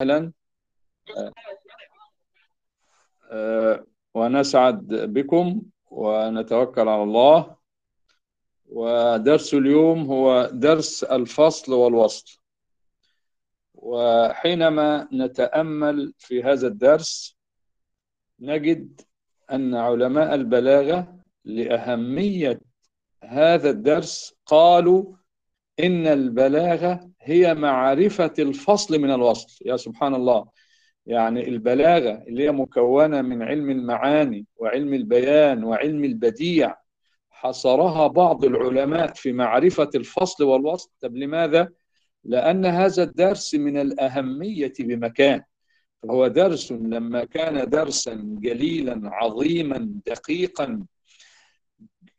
أهلا. آه، ونسعد بكم ونتوكل على الله. ودرس اليوم هو درس الفصل والوصل. وحينما نتأمل في هذا الدرس نجد أن علماء البلاغة لأهمية هذا الدرس قالوا إن البلاغة هي معرفة الفصل من الوصل. يا سبحان الله يعني البلاغة اللي هي مكونة من علم المعاني وعلم البيان وعلم البديع حصرها بعض العلماء في معرفة الفصل والوصل. طب لماذا؟ لأن هذا الدرس من الأهمية بمكان. فهو درس لما كان درسا جليلا عظيما دقيقا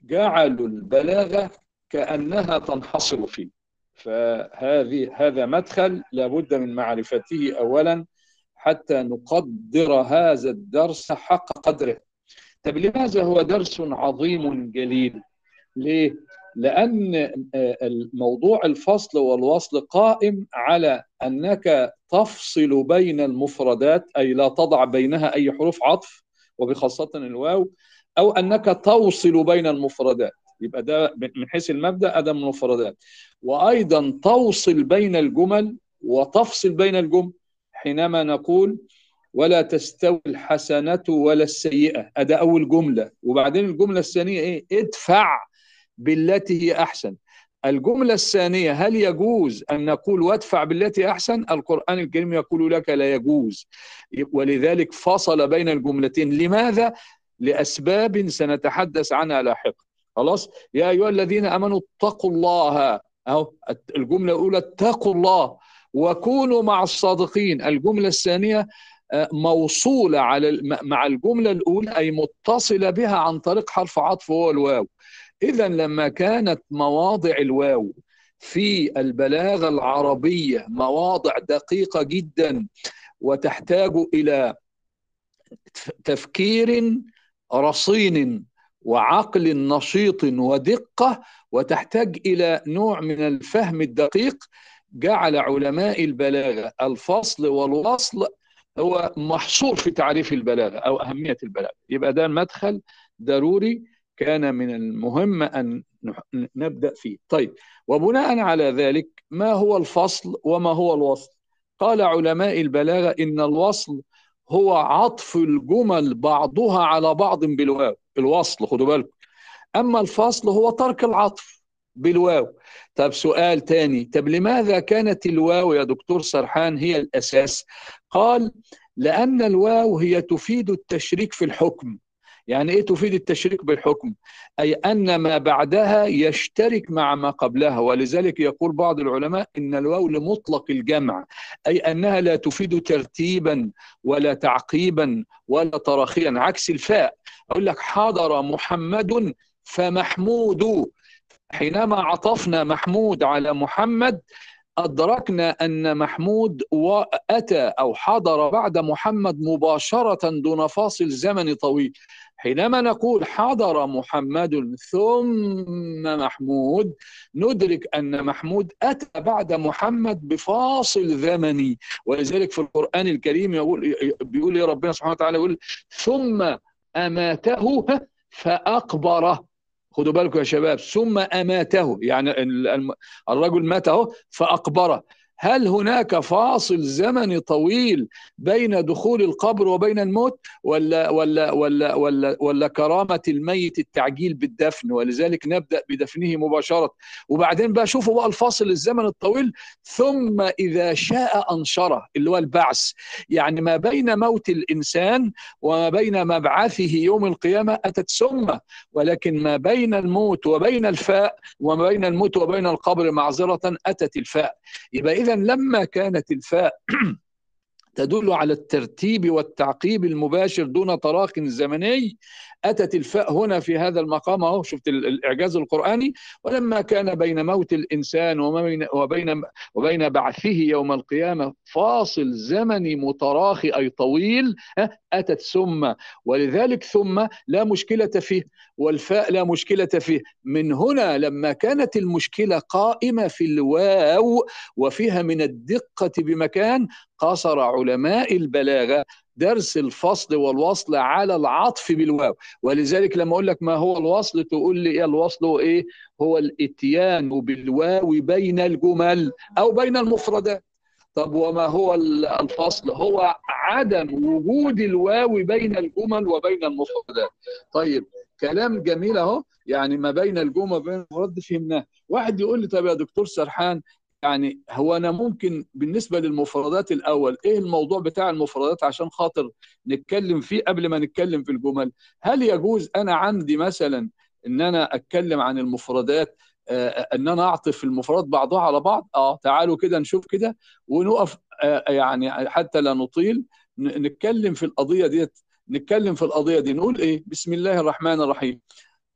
جعلوا البلاغة كأنها تنحصر فيه. فهذه هذا مدخل لابد من معرفته أولا حتى نقدر هذا الدرس حق قدره. طب لماذا هو درس عظيم جليل؟ ليه؟ لأن موضوع الفصل والوصل قائم على أنك تفصل بين المفردات أي لا تضع بينها أي حروف عطف وبخاصة الواو أو أنك توصل بين المفردات. يبقى ده من حيث المبدأ ده من المفردات. وأيضا توصل بين الجمل وتفصل بين الجمل حينما نقول ولا تستوي الحسنة ولا السيئة. هذا أول جملة. وبعدين الجملة الثانية إيه؟ ادفع بالتي هي أحسن. الجملة الثانية هل يجوز أن نقول وادفع بالتي أحسن؟ القرآن الكريم يقول لك لا يجوز. ولذلك فصل بين الجملتين. لماذا؟ لأسباب سنتحدث عنها لاحقا. خلاص؟ يا أيها الذين أمنوا اتقوا الله. أهو الجملة الأولى اتقوا الله وكونوا مع الصادقين. الجملة الثانية موصولة على مع الجملة الأولى أي متصلة بها عن طريق حرف عطف هو الواو. إذا لما كانت مواضع الواو في البلاغة العربية مواضع دقيقة جدا وتحتاج إلى تفكير رصين وعقل نشيط ودقة وتحتاج إلى نوع من الفهم الدقيق. جعل علماء البلاغة الفصل والوصل هو محصور في تعريف البلاغة أو أهمية البلاغة. يبقى ده المدخل ضروري كان من المهم أن نبدأ فيه. طيب وبناء على ذلك ما هو الفصل وما هو الوصل؟ قال علماء البلاغة إن الوصل هو عطف الجمل بعضها على بعض بالواو. الوصل خدوا بالكم. أما الفصل هو ترك العطف بالواو. طب سؤال تاني. طب لماذا كانت الواو يا دكتور سرحان هي الأساس؟ قال لأن الواو هي تفيد التشريك في الحكم. يعني إيه تفيد التشريك بالحكم؟ أي أن ما بعدها يشترك مع ما قبلها ولذلك يقول بعض العلماء إن الواو لمطلق الجمع أي أنها لا تفيد ترتيبا ولا تعقيبا ولا تراخيا عكس الفاء. أقول لك حضر محمد فمحمود حينما عطفنا محمود على محمد أدركنا أن محمود أتى أو حضر بعد محمد مباشرة دون فاصل زمني طويل. حينما نقول حضر محمد ثم محمود ندرك أن محمود أتى بعد محمد بفاصل زمني. ولذلك في القرآن الكريم يقول بيقول يا ربنا سبحانه وتعالى يقول ثم أماته فأقبره خدوا بالكم يا شباب ثم أماته يعني الرجل مات أهو فأقبره هل هناك فاصل زمني طويل بين دخول القبر وبين الموت؟ ولا ولا ولا ولا ولا كرامة الميت التعجيل بالدفن؟ ولذلك نبدأ بدفنه مباشرة. وبعدين بقى شوفوا بقى الفاصل الزمن الطويل. ثم إذا شاء أنشره اللي هو البعث. يعني ما بين موت الإنسان وما بين مبعثه يوم القيامة أتت ثم ولكن ما بين الموت وبين الفاء وما بين الموت وبين القبر معذرة أتت الفاء. يبقى إذا لما كانت الفاء تدل على الترتيب والتعقيب المباشر دون تراخ زمني. أتت الفاء هنا في هذا المقام أهو شفت الإعجاز القرآني. ولما كان بين موت الإنسان وبين وبين بعثه يوم القيامة فاصل زمني متراخي أي طويل أتت ثم. ولذلك ثم لا مشكلة فيه والفاء لا مشكلة فيه. من هنا لما كانت المشكلة قائمة في الواو وفيها من الدقة بمكان قصر علماء البلاغة درس الفصل والوصل على العطف بالواو. ولذلك لما أقول لك ما هو الوصل تقول لي إيه الوصل؟ وايه هو الإتيان بالواو بين الجمل أو بين المفردات. طب وما هو الفصل؟ هو عدم وجود الواو بين الجمل وبين المفردات. طيب كلام جميل أهو. يعني ما بين الجمل وبين المفردات فهمناه. واحد يقول لي طب يا دكتور سرحان يعني هو أنا ممكن بالنسبة للمفردات الأول إيه الموضوع بتاع المفردات عشان خاطر نتكلم فيه قبل ما نتكلم في الجمل؟ هل يجوز أنا عندي مثلا إن أنا أتكلم عن المفردات آه إن أنا اعطف المفردات بعضها على بعض؟ آه تعالوا كده نشوف كده ونقف آه يعني حتى لا نطيل نتكلم في القضية ديت نتكلم في القضية دي نقول إيه؟ بسم الله الرحمن الرحيم.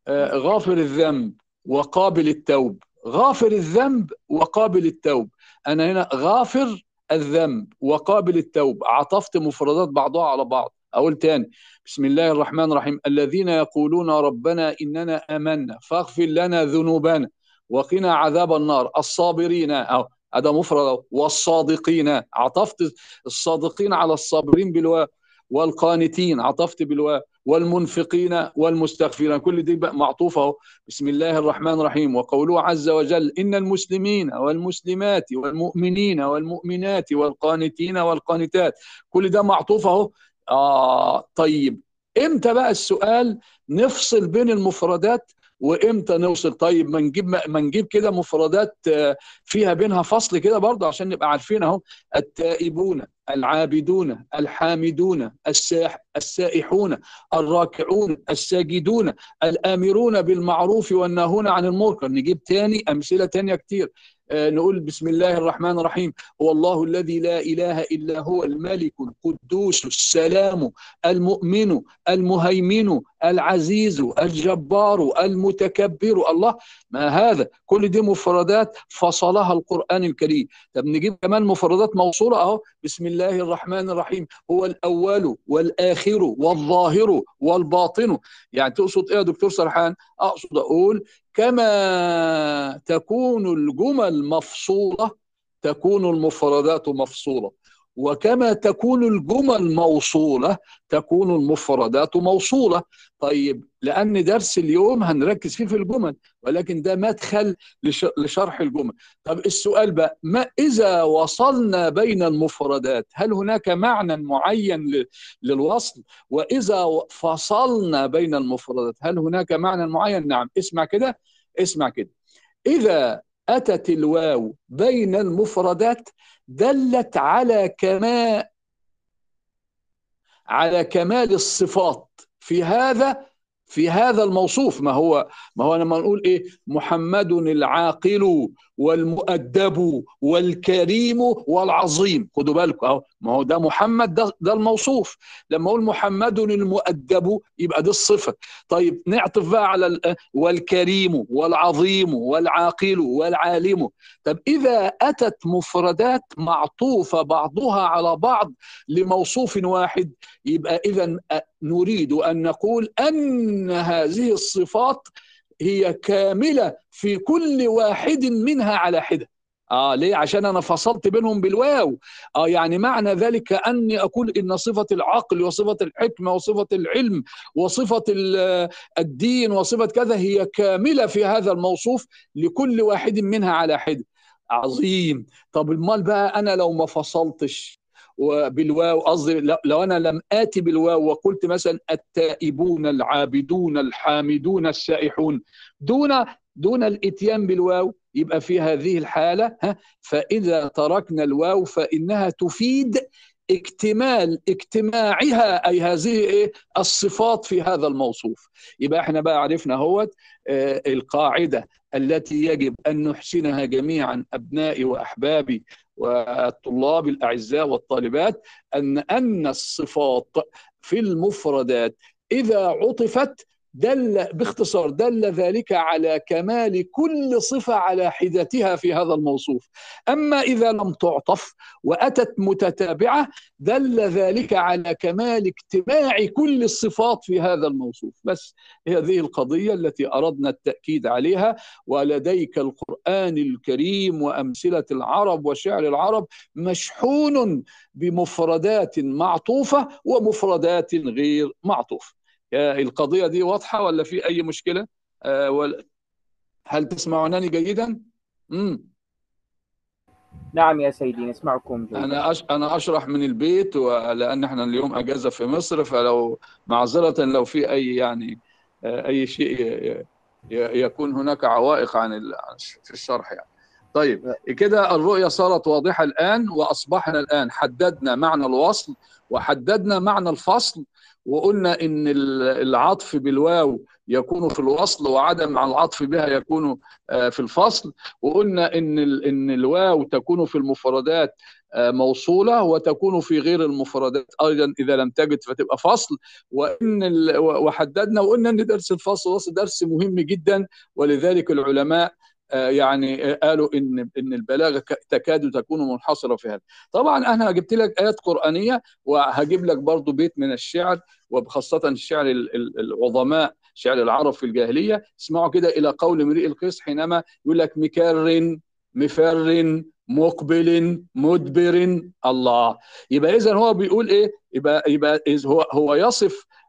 آه غافر الذنب وقابل التوب. غافر الذنب وقابل التوب. أنا هنا غافر الذنب وقابل التوب. عطفت مفردات بعضها على بعض. أقول تاني بسم الله الرحمن الرحيم. الذين يقولون ربنا إننا آمنا فاغفر لنا ذنوبنا وقنا عذاب النار. الصابرين أو هذا مفرد والصادقين. عطفت الصادقين على الصابرين بالواو والقانتين. عطفت بالواو والمنفقين والمستغفرين. كل دي بقى معطوفة أهو. بسم الله الرحمن الرحيم. وقوله عز وجل إن المسلمين والمسلمات والمؤمنين والمؤمنات والقانتين والقانتات. كل ده معطوف أهو. آه طيب. إمتى بقى السؤال نفصل بين المفردات وامتى نوصل؟ طيب ما نجيب ما نجيب كده مفردات فيها بينها فصل كده برضه عشان نبقى عارفين اهو. التائبون العابدون الحامدون الساح السائحون الراكعون الساجدون الآمرون بالمعروف والناهون عن المنكر. نجيب تاني أمثلة تانية كتير. نقول بسم الله الرحمن الرحيم. هو الله الذي لا إله إلا هو الملك القدوس السلام المؤمن المهيمن العزيز الجبار المتكبر الله ما هذا؟ كل دي مفردات فصلها القرآن الكريم. طب نجيب كمان مفردات موصولة أهو. بسم الله الرحمن الرحيم. هو الأول والآخر والظاهر والباطن. يعني تقصد إيه يا دكتور سرحان؟ أقصد أقول كما تكون الجمل مفصولة تكون المفردات مفصولة. وكما تكون الجمل موصولة تكون المفردات موصولة. طيب لأن درس اليوم هنركز فيه في الجمل ولكن ده مدخل لشرح الجمل. طب السؤال بقى ما إذا وصلنا بين المفردات؟ هل هناك معنى معين للوصل؟ وإذا فصلنا بين المفردات هل هناك معنى معين؟ نعم. اسمع كده اسمع كده. إذا أتت الواو بين المفردات دلت على كمال على كمال الصفات. في هذا في هذا الموصوف ما هو ما هو لما نقول إيه؟ محمد العاقل. والمؤدب والكريم والعظيم. خدوا بالكم أهو. ما هو ده محمد ده, ده الموصوف. لما أقول محمد المؤدب يبقى دي الصفة. طيب نعطف بقى على والكريم والعظيم والعاقل والعالم. طب إذا أتت مفردات معطوفة بعضها على بعض لموصوف واحد يبقى اذا نريد أن نقول أن هذه الصفات هي كاملة في كل واحد منها على حدة. آه ليه؟ عشان أنا فصلت بينهم بالواو. آه يعني معنى ذلك أني أقول إن صفة العقل وصفة الحكمة وصفة العلم وصفة الدين وصفة كذا هي كاملة في هذا الموصوف لكل واحد منها على حدة. عظيم. طب المال بقى أنا لو ما فصلتش؟ وبالواو قصدي لو أنا لم آتي بالواو وقلت مثلا التائبون العابدون الحامدون السائحون دون دون الإتيان بالواو يبقى في هذه الحالة ها؟ فإذا تركنا الواو فإنها تفيد اكتمال اجتماعها أي هذه إيه؟ الصفات في هذا الموصوف. يبقى إحنا بقى عرفنا هوت آه القاعدة التي يجب أن نحسنها جميعا أبنائي وأحبابي. والطلاب الأعزاء والطالبات أن أن الصفات في المفردات إذا عطفت دل باختصار دل ذلك على كمال كل صفة على حدتها في هذا الموصوف. أما إذا لم تعطف وأتت متتابعة دل ذلك على كمال اجتماع كل الصفات في هذا الموصوف. بس هذه القضية التي أردنا التأكيد عليها ولديك القرآن الكريم وأمثلة العرب وشعر العرب مشحون بمفردات معطوفة ومفردات غير معطوفة القضية دي واضحة ولا في أي مشكلة آه، هل تسمعونني جيدا؟ مم. نعم يا سيدي نسمعكم جيدا أنا أش... أنا أشرح من البيت ولأن إحنا اليوم أجازة في مصر فلو معذرة لو في أي يعني آه، أي شيء يكون هناك عوائق عن في الشرح يعني طيب كده الرؤية صارت واضحة الآن وأصبحنا الآن حددنا معنى الوصل وحددنا معنى الفصل وقلنا إن العطف بالواو يكون في الوصل وعدم العطف بها يكون آه، في الفصل. وقلنا إن إن الواو تكون في المفردات آه، موصولة وتكون في غير المفردات أيضا إذا لم تجد فتبقى فصل. وإن وحددنا وقلنا إن درس الفصل درس مهم جدا. ولذلك العلماء يعني قالوا إن إن البلاغة تكاد تكون منحصرة في هذا. طبعا أنا جبت لك آيات قرآنية وهجيب لك برضو بيت من الشعر وخاصة الشعر العظماء شعر العرب في الجاهلية. اسمعوا كده إلى قول امرئ القيس حينما يقول لك مكر مفر مقبل مدبر الله. يبقى اذا هو بيقول إيه؟ يبقى يبقى هو هو يصف آه، آه،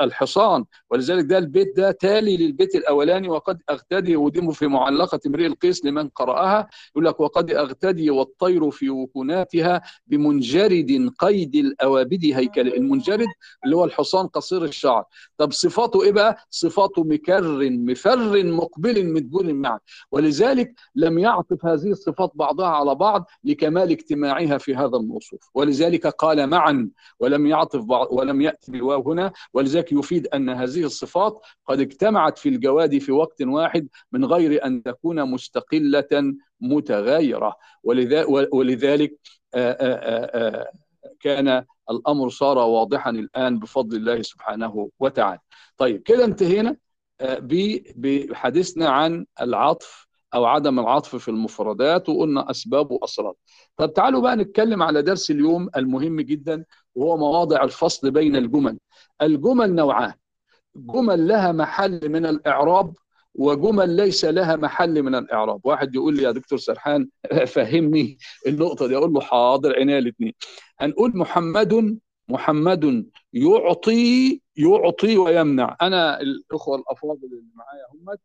الحصان. ولذلك ده البيت ده تالي للبيت الأولاني وقد أغتدي ودمه في معلقة امرئ القيس لمن قرأها. يقول لك وقد أغتدي والطير في وكناتها بمنجرد قيد الأوابد هيكل. المنجرد اللي هو الحصان قصير الشعر. طب صفاته إيه بقى؟ صفاته مكر مفر مقبل مدبر معا. ولذلك لم يعطف هذه الصفات بعضها على بعض لكمال اجتماعها في هذا الموصوف. ولذلك قال معا ولم يعطف بعض ولم يأتي بالواو هنا ولذلك يفيد أن هذه الصفات قد اجتمعت في الجواد في وقت واحد من غير أن تكون مستقلة متغايرة ولذلك كان الأمر صار واضحا الآن بفضل الله سبحانه وتعالى. طيب كده انتهينا بحديثنا عن العطف أو عدم العطف في المفردات وقلنا أسباب وأسرار طب تعالوا بقى نتكلم على درس اليوم المهم جدا وهو مواضع الفصل بين الجمل. الجمل نوعان. جمل لها محل من الإعراب وجمل ليس لها محل من الإعراب. واحد يقول لي يا دكتور سرحان فهمني النقطة دي أقول له حاضر عينيا الاثنين هنقول محمد محمد يعطي يعطي ويمنع. أنا الأخوة الأفاضل اللي معايا هم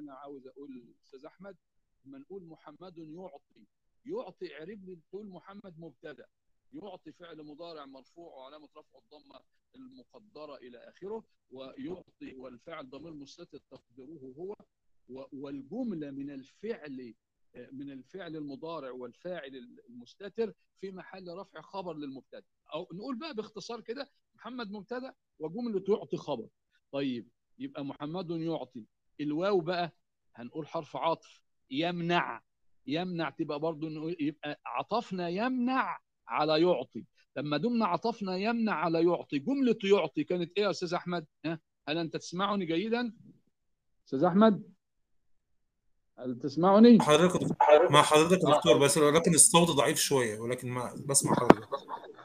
أنا عاوز أقول أستاذ أحمد لما نقول محمد يعطي يعطي عرب لي تقول محمد مبتدأ. يعطي فعل مضارع مرفوع وعلامة رفع الضمة المقدرة إلى آخره ويعطي والفعل ضمير مستتر تقديره هو والجملة من الفعل من الفعل المضارع والفاعل المستتر في محل رفع خبر للمبتدأ. أو نقول بقى باختصار كده محمد مبتدأ وجملة يعطي خبر. طيب يبقى محمد يعطي. الواو بقى هنقول حرف عطف يمنع يمنع تبقى برضه يبقى عطفنا يمنع على يعطي. لما دمنا عطفنا يمنع على يعطي. جملة يعطي كانت إيه يا أستاذ أحمد؟ ها؟ هل أنت تسمعني جيدا؟ أستاذ أحمد؟ هل تسمعني؟ حضرتك مع حضرتك دكتور بس ولكن الصوت ضعيف شوية ولكن ما بسمع حضرتك.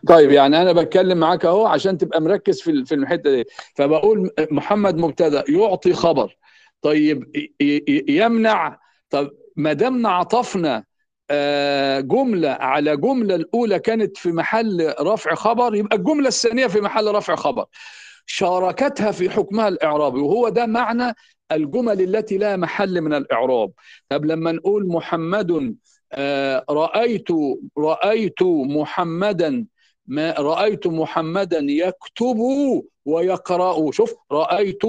طيب يعني أنا بتكلم معاك أهو عشان تبقى مركز في في الحتة دي. فبقول محمد مبتدأ يعطي خبر. طيب يمنع طب ما دامنا عطفنا آه، جملة على جملة الأولى كانت في محل رفع خبر يبقى الجملة الثانية في محل رفع خبر. شاركتها في حكمها الإعرابي وهو ده معنى الجمل التي لا محل من الإعراب. طب لما نقول محمد آه، رأيت رأيت محمدا ما رأيت محمدا يكتب ويقرأ. شوف رأيت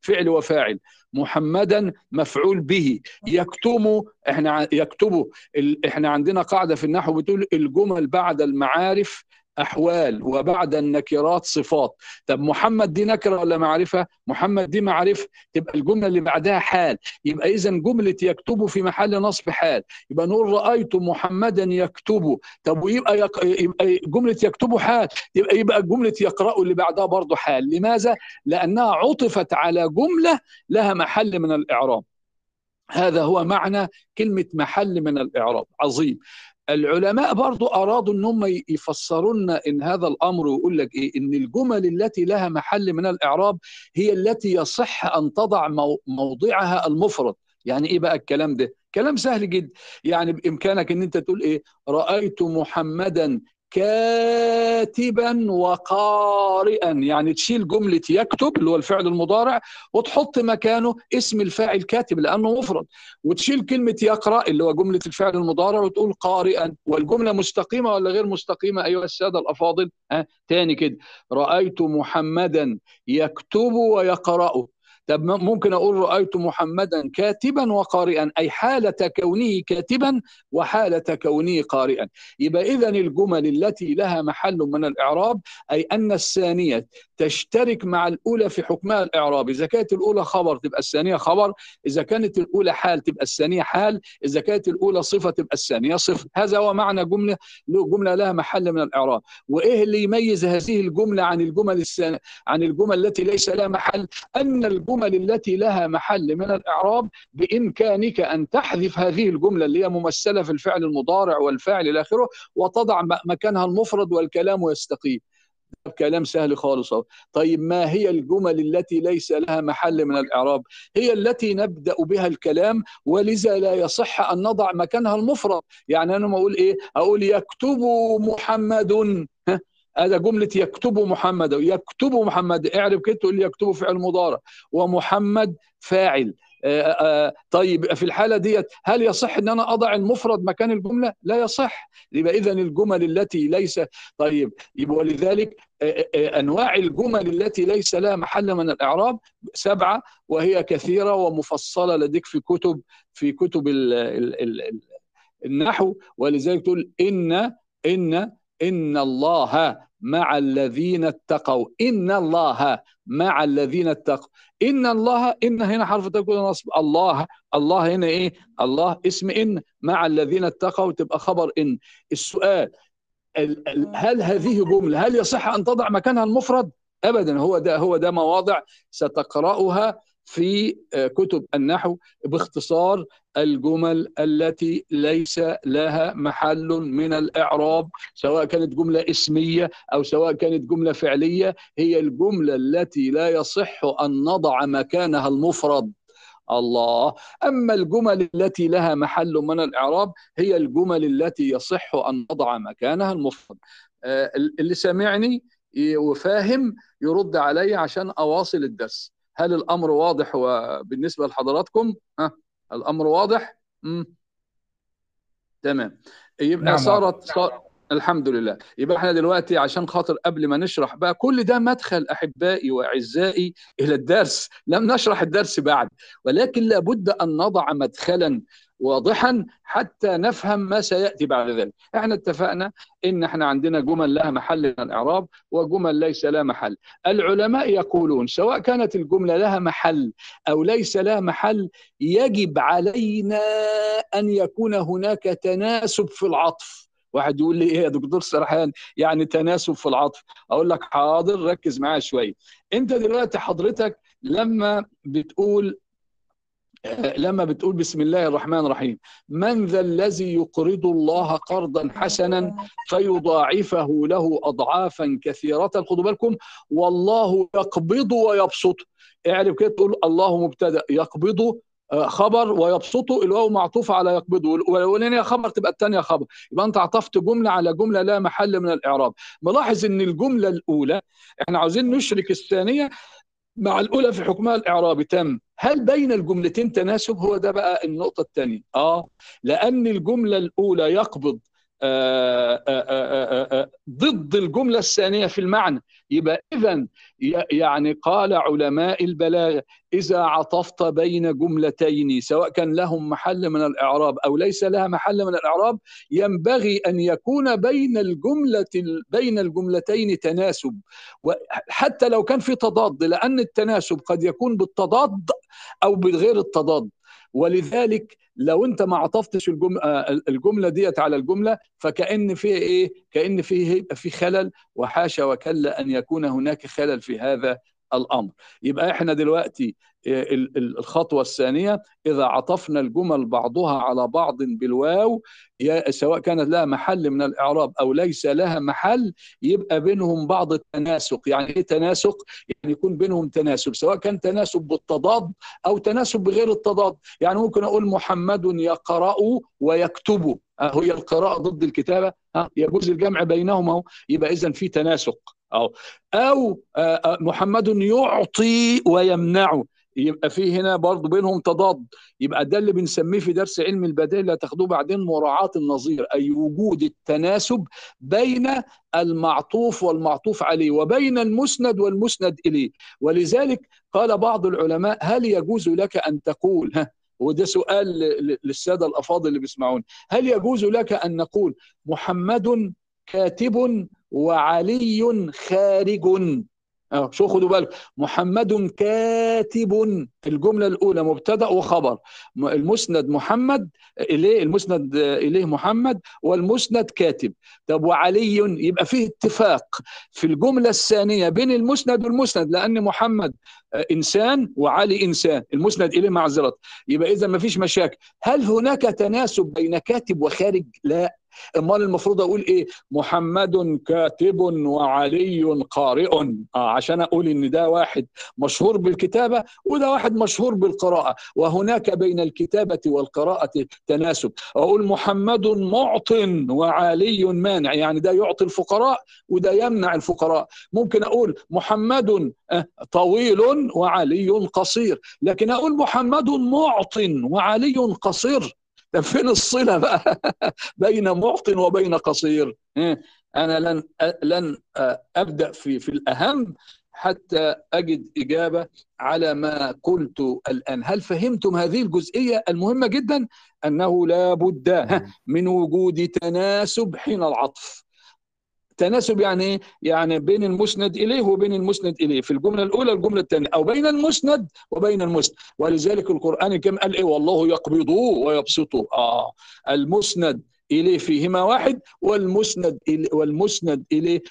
فعل وفاعل. محمدا مفعول به. يكتم إحنا يكتبه إحنا عندنا قاعدة في النحو بتقول الجمل بعد المعارف أحوال وبعد النكرات صفات. طب محمد دي نكرة ولا معرفة؟ محمد دي معرفة. تبقى الجملة اللي بعدها حال. يبقى اذا جملة يكتب في محل نصب حال. يبقى نقول رأيت محمدا يكتب. طب ويبقى يق... يبقى جملة يكتب حال. يبقى يبقى جملة يقرأ اللي بعدها برضه حال. لماذا؟ لأنها عطفت على جملة لها محل من الإعراب. هذا هو معنى كلمة محل من الإعراب. عظيم. العلماء برضو أرادوا أن هم يفسرون إن هذا الأمر ويقول لك إيه؟ إن الجمل التي لها محل من الإعراب هي التي يصح أن تضع موضعها المفرد يعني إيه بقى الكلام ده؟ كلام سهل جدا. يعني بإمكانك أن أنت تقول إيه؟ رأيت محمدا كاتبا وقارئا. يعني تشيل جملة يكتب اللي هو الفعل المضارع وتحط مكانه اسم الفاعل كاتب لأنه مفرد. وتشيل كلمة يقرأ اللي هو جملة الفعل المضارع وتقول قارئا. والجملة مستقيمة ولا غير مستقيمة؟ أيها السادة الأفاضل ها؟ تاني كده. رأيت محمدا يكتب ويقرأ. طب ممكن أقول رأيت محمدا كاتبا وقارئا أي حالة كونه كاتبا وحالة كونه قارئا. يبقى اذا الجمل التي لها محل من الإعراب أي أن الثانية تشترك مع الأولى في حكمها الاعراب إذا كانت الأولى خبر تبقى الثانية خبر. إذا كانت الأولى حال تبقى الثانية حال. إذا كانت الأولى صفة تبقى الثانية صفة. هذا هو معنى جملة جملة لها محل من الإعراب. وإيه اللي يميز هذه الجملة عن الجمل السنة عن الجمل التي ليس لها محل؟ أن الجمل التي لها محل من الإعراب بإمكانك أن تحذف هذه الجملة اللي هي ممثلة في الفعل المضارع والفاعل إلى آخره وتضع مكانها المفرد والكلام يستقيم. كلام سهل خالص طيب ما هي الجمل التي ليس لها محل من الإعراب؟ هي التي نبدأ بها الكلام ولذا لا يصح أن نضع مكانها المفرد. يعني أنا ما أقول إيه؟ أقول يكتب محمد هذا جملة يكتب محمد يكتب محمد اعرب كده تقول يكتب فعل مضارع. ومحمد فاعل. آآ آآ طيب في الحالة ديت هل يصح إن أنا أضع المفرد مكان الجملة؟ لا يصح. يبقى اذا الجمل التي ليس طيب يبقى ولذلك أنواع الجمل التي ليس لها محل من الإعراب سبعة وهي كثيرة ومفصلة لديك في كتب في كتب ال ال ال النحو. ولذلك تقول إن إن ان الله مع الذين اتقوا. ان الله مع الذين اتقوا. ان الله ان هنا حرف تكون نصب. الله الله هنا إيه؟ الله اسم ان. مع الذين اتقوا تبقى خبر ان. السؤال هل هذه جملة هل يصح أن تضع مكانها المفرد؟ ابدا هو ده هو ده مواضع ستقرأها في كتب النحو باختصار الجمل التي ليس لها محل من الإعراب سواء كانت جملة اسمية أو سواء كانت جملة فعلية هي الجملة التي لا يصح أن نضع مكانها المفرد. الله. أما الجمل التي لها محل من الإعراب هي الجمل التي يصح أن نضع مكانها المفرد. اللي سامعني وفاهم يرد علي عشان أواصل الدرس. هل الأمر واضح بالنسبة لحضراتكم؟ ها؟ الأمر واضح؟ مم. تمام. يبقى نعم. صارت صار... الحمد لله. يبقى إحنا دلوقتي عشان خاطر قبل ما نشرح بقى كل ده مدخل أحبائي وأعزائي إلى الدرس. لم نشرح الدرس بعد ولكن لابد أن نضع مدخلا واضحا حتى نفهم ما سيأتي بعد ذلك. إحنا اتفقنا إن إحنا عندنا جمل لها محل من الإعراب وجمل ليس لها محل. العلماء يقولون سواء كانت الجملة لها محل أو ليس لها محل يجب علينا أن يكون هناك تناسب في العطف. واحد يقول لي إيه يا دكتور سرحان؟ يعني تناسب في العطف. أقول لك حاضر ركز معايا شوية أنت دلوقتي حضرتك لما بتقول لما بتقول بسم الله الرحمن الرحيم من ذا الذي يقرض الله قرضا حسنا فيضاعفه له اضعافا كثيرة. خدوا بالكم والله يقبض ويبسط. اعرف كده تقول الله مبتدأ يقبض خبر ويبسطه الواو معطوفه على يقبضه والاولانيه خبر تبقى الثانية خبر يبقى أنت عطفت جملة على جملة لا محل من الإعراب. ملاحظ إن الجملة الأولى إحنا عاوزين نشرك الثانية مع الأولى في حكمها الإعرابي تم. هل بين الجملتين تناسب؟ هو ده بقى النقطة الثانية آه لأن الجملة الأولى يقبض آه، آه، آه، آه، ضد الجملة الثانية في المعنى. يبقى إذا يعني قال علماء البلاغة إذا عطفت بين جملتين سواء كان لهم محل من الإعراب أو ليس لها محل من الإعراب ينبغي أن يكون بين الجملة بين الجملتين تناسب. حتى لو كان في تضاد لأن التناسب قد يكون بالتضاد أو بغير التضاد. ولذلك لو انت ما عطفتش الجمله الجملة ديت على الجملة فكأن فيه إيه؟ كأن فيه في خلل وحاشا وكلا أن يكون هناك خلل في هذا الأمر يبقى إحنا دلوقتي الخطوة الثانية إذا عطفنا الجمل بعضها على بعض بالواو سواء كانت لها محل من الإعراب أو ليس لها محل يبقى بينهم بعض التناسق يعني إيه تناسق؟ يعني يكون بينهم تناسب سواء كان تناسب بالتضاد أو تناسب بغير التضاد. يعني ممكن أقول محمد يقرأ ويكتب. هي القراءة ضد الكتابة؟ يجوز الجمع بينهما. يبقى اذا في تناسق. أو أو محمد يعطي ويمنع. يبقى في هنا برضه بينهم تضاد. يبقى ده اللي بنسميه في درس علم البديهه اللي هتاخدوه بعدين مراعاة النظير أي وجود التناسب بين المعطوف والمعطوف عليه وبين المسند والمسند إليه. ولذلك قال بعض العلماء هل يجوز لك أن تقول ها وده سؤال للسادة الأفاضل اللي بيسمعون هل يجوز لك أن نقول محمد كاتب وعلي خارج؟ آه شو خدوا بالك محمد كاتب الجملة الأولى مبتدأ وخبر. المسند محمد إليه المسند إليه محمد والمسند كاتب. طب وعلي يبقى فيه اتفاق في الجملة الثانية بين المسند والمسند لأن محمد إنسان وعلي إنسان. المسند إليه معذرة. يبقى اذا ما فيش مشاكل. هل هناك تناسب بين كاتب وخارج؟ لا. امال المفروض أقول إيه؟ محمد كاتب وعلي قارئ. آه عشان أقول ان ده واحد مشهور بالكتابة وده واحد مشهور بالقراءة. وهناك بين الكتابة والقراءة تناسب. أقول محمد معط وعلي مانع. يعني ده يعطي الفقراء وده يمنع الفقراء. ممكن أقول محمد طويل وعلي قصير. لكن أقول محمد معط وعلي قصير. طب فين الصلة بقى؟ بين معط وبين قصير. أنا لن لن أبدأ في في الأهم حتى أجد إجابة على ما قلت الآن. هل فهمتم هذه الجزئية المهمة جدا؟ أنه لا بد من وجود تناسب حين العطف. تناسب يعني إيه؟ يعني بين المسند إليه وبين المسند إليه. في الجملة الأولى الجملة الثانية أو بين المسند وبين المسند. ولذلك القرآن كم قال إيه؟ والله يقبضه ويبسطه آه. المسند إليه فيهما واحد والمسند إليه والمسند إليه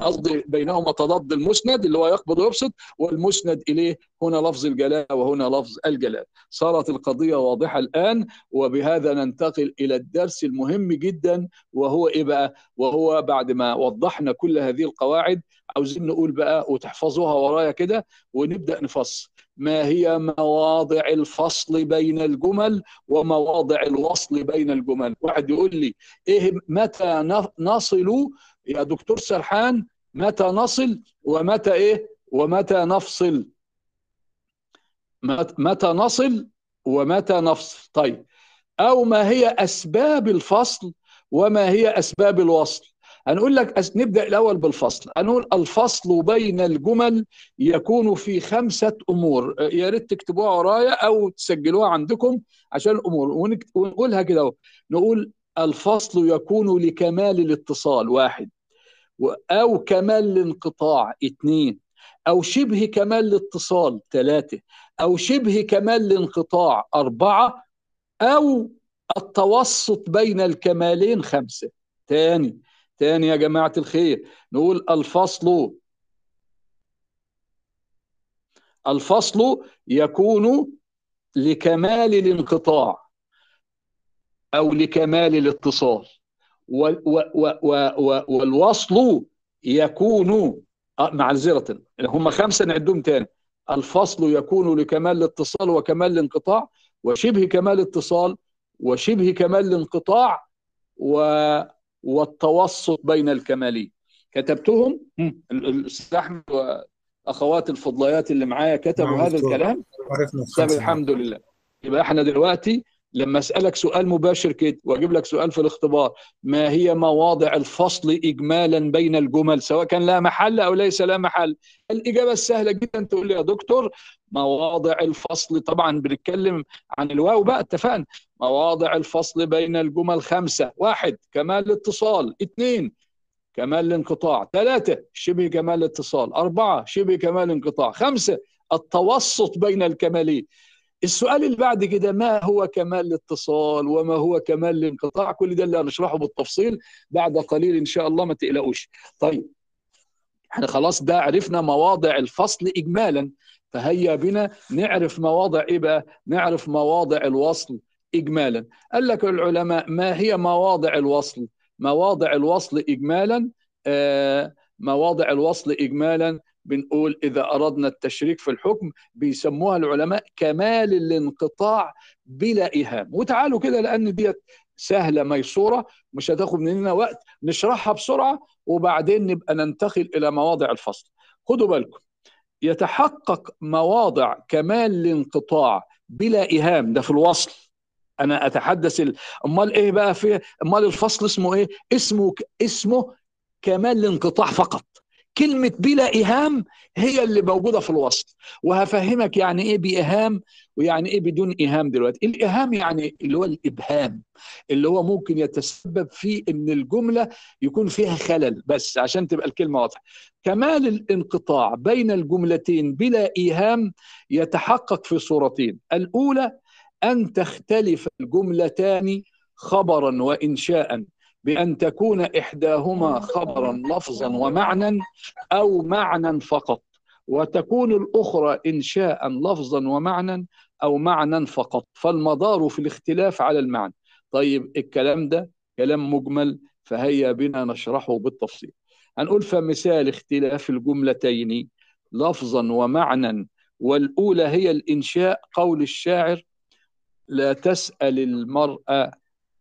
قصدي بينهما تضاد المسند اللي هو يقبض ويبسط والمسند إليه هنا لفظ الجلاله وهنا لفظ الجلال. صارت القضية واضحة الآن وبهذا ننتقل إلى الدرس المهم جدا وهو إيه بقى؟ وهو بعد ما وضحنا كل هذه القواعد عاوزين نقول بقى وتحفظوها ورايا كده ونبدأ نفصل ما هي مواضع الفصل بين الجمل ومواضع الوصل بين الجمل. واحد يقول لي إيه متى نصل يا دكتور سرحان؟ متى نصل ومتى إيه؟ ومتى نفصل؟ متى نصل ومتى نفصل؟ طيب أو ما هي أسباب الفصل وما هي أسباب الوصل؟ هنقول لك أس... نبدأ الأول بالفصل. هنقول الفصل بين الجمل يكون في خمسة أمور. يا ريت تكتبوها ورايا أو تسجلوها عندكم عشان الأمور. ونكت... ونقولها كده نقول الفصل يكون لكمال الاتصال. واحد. أو كمال الانقطاع. اثنين. أو شبه كمال الاتصال. ثلاثة. أو شبه كمال الانقطاع. أربعة. أو التوسط بين الكمالين. خمسة. ثاني. تاني يا جماعة الخير. نقول الفصل الفصل يكون لكمال الانقطاع أو لكمال الاتصال. والوصل يكون معذرة هم خمسة نعدهم تاني. الفصل يكون لكمال الاتصال وكمال الانقطاع وشبه كمال الاتصال وشبه كمال الانقطاع و والتوسط بين الكمالين كتبتهم؟ الأستاذ أحمد واخوات الفضليات اللي معايا كتبوا هذا الكلام؟ طب الحمد لله. يبقى إحنا دلوقتي لما أسألك سؤال مباشر كده وأجيب لك سؤال في الاختبار ما هي مواضع الفصل اجمالا بين الجمل سواء كان لها محل أو ليس لها محل؟ الإجابة السهلة جدا تقول لي يا دكتور مواضع الفصل. طبعا بنتكلم عن الواو بقى اتفقنا. مواضع الفصل بين الجمل خمسة. واحد كمال الاتصال اثنين كمال الانقطاع ثلاثة شبه كمال الاتصال أربعة شبه كمال الانقطاع خمسة التوسط بين الكمالين. السؤال اللي بعد كده ما هو كمال الاتصال وما هو كمال الانقطاع؟ كل ده اللي هنشرحه بالتفصيل بعد قليل إن شاء الله ما تقلقوش. طيب إحنا خلاص ده عرفنا مواضع الفصل اجمالا. فهيا بنا نعرف مواضع إيه بقى؟ نعرف مواضع الوصل اجمالا. قال لك العلماء ما هي مواضع الوصل؟ مواضع الوصل اجمالا آه مواضع الوصل اجمالا بنقول إذا أردنا التشريك في الحكم بيسموها العلماء كمال الانقطاع بلا إيهام. وتعالوا كده لأن ديت سهلة ميسورة مش هتاخد مننا وقت. نشرحها بسرعة وبعدين نبقى ننتقل إلى مواضع الفصل. خدوا بالكم يتحقق مواضع كمال الانقطاع بلا إيهام. ده في الوصل. أنا أتحدث ال... أمال إيه بقى في أمال الفصل اسمه إيه؟ اسمه اسمه كمال الانقطاع فقط. كلمة بلا إيهام هي اللي موجودة في الوصف وهفهمك يعني إيه بإيهام ويعني إيه بدون إيهام دلوقتي. الإيهام يعني اللي هو الإبهام اللي هو ممكن يتسبب في إن الجملة يكون فيها خلل بس عشان تبقى الكلمة واضحة. كمال الانقطاع بين الجملتين بلا إيهام يتحقق في صورتين. الأولى أن تختلف الجملتان خبرا وإنشاء. بأن تكون إحداهما خبرا لفظا ومعنى أو معنى فقط. وتكون الأخرى إنشاء لفظا ومعنى أو معنى فقط. فالمدار في الاختلاف على المعنى. طيب الكلام ده كلام مجمل فهيا بنا نشرحه بالتفصيل. هنقول فمثال اختلاف الجملتين لفظا ومعنى والأولى هي الإنشاء قول الشاعر لا تسأل المرأة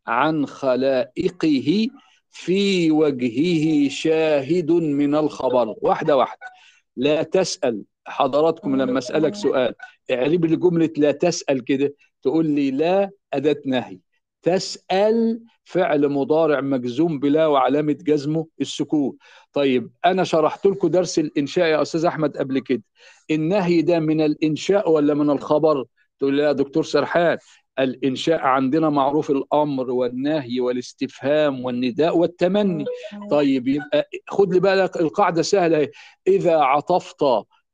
عن خلائقه في وجهه شاهد من الخبر. واحدة واحدة. لا تسأل حضراتكم لما أسألك سؤال. اعرب لي جملة لا تسأل كده تقول لي لا أداة نهي. تسأل فعل مضارع مجزوم بلا وعلامة جزمه السكون طيب أنا شرحت لكم درس الإنشاء يا أستاذ أحمد قبل كده. النهي ده من الإنشاء ولا من الخبر؟ تقول لي يا دكتور سرحان. الإنشاء عندنا معروف الأمر والنهي والاستفهام والنداء والتمني. طيب يبقى خد لي بالك القاعدة سهلة إذا عطفت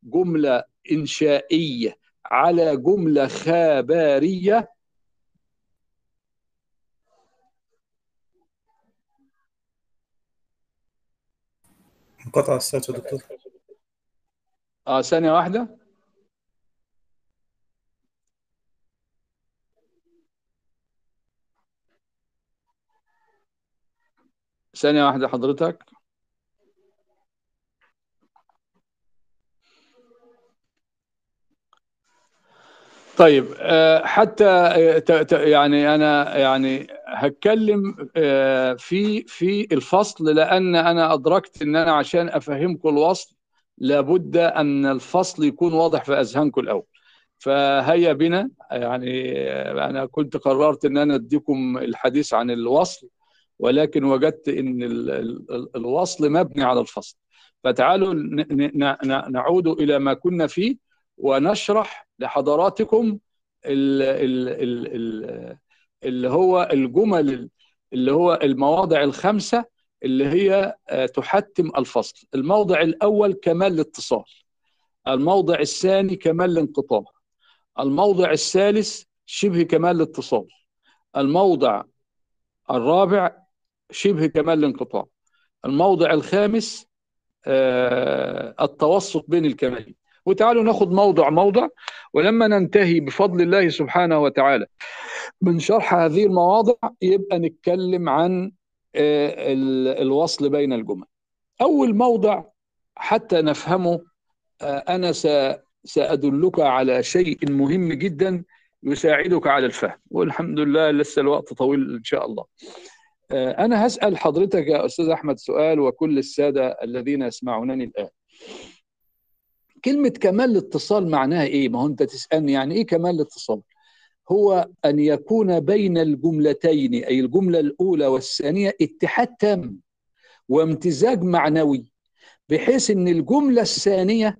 جملة إنشائية على جملة خبرية انقطع الصوت يا دكتور. آه ثانية واحدة. ثانية واحدة حضرتك. طيب حتى يعني أنا يعني هتكلم في في الفصل لأن أنا أدركت إن أنا عشان أفهمكم الوصل لابد أن الفصل يكون واضح في أذهانكم الأول. فهيا بنا. يعني أنا كنت قررت إن أنا أديكم الحديث عن الوصل. ولكن وجدت إن الوصل مبني على الفصل. فتعالوا نعود إلى ما كنا فيه ونشرح لحضراتكم اللي هو الجمل اللي هو المواضع الخمسة اللي هي تحتم الفصل. الموضع الأول كمال الاتصال. الموضع الثاني كمال الانقطاع. الموضع الثالث شبه كمال الاتصال. الموضع الرابع شبه كمال الانقطاع. الموضع الخامس آه التوسط بين الكمالين. وتعالوا ناخذ موضع موضع ولما ننتهي بفضل الله سبحانه وتعالى من شرح هذه المواضع يبقى نتكلم عن آه الوصل بين الجمل. أول موضع حتى نفهمه آه أنا سأدلك على شيء مهم جدا يساعدك على الفهم. والحمد لله لسه الوقت طويل إن شاء الله. أنا هسأل حضرتك يا أستاذ أحمد سؤال وكل السادة الذين يسمعونني الآن كلمة كمال الاتصال معناها إيه؟ ما هو أنت تسألني يعني إيه كمال الاتصال؟ هو أن يكون بين الجملتين أي الجملة الأولى والثانية اتحاد تام وامتزاج معنوي بحيث أن الجملة الثانية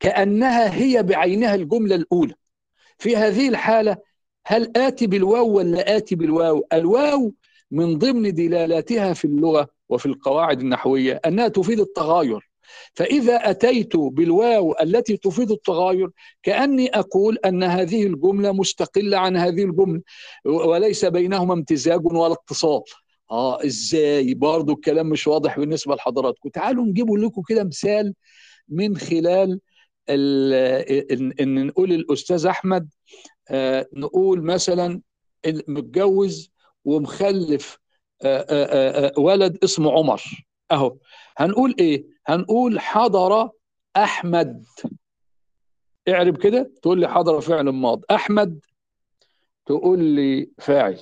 كأنها هي بعينها الجملة الأولى في هذه الحالة هل آتي بالواو ولا آتي بالواو الواو من ضمن دلالاتها في اللغة وفي القواعد النحوية أنها تفيد التغاير. فإذا أتيت بالواو التي تفيد التغاير كأني أقول أن هذه الجملة مستقلة عن هذه الجملة وليس بينهما امتزاج ولا اتصال. آه إزاي؟ برضو الكلام مش واضح بالنسبة لحضراتكم. تعالوا نجيبوا لكم كده مثال من خلال إن إن نقول الأستاذ أحمد آه نقول مثلا متجوز ومخلف آه آه آه ولد اسمه عمر. أهو هنقول إيه؟ هنقول حضر أحمد. اعرب كده تقول لي حضر فعل ماض. أحمد تقول لي فاعل.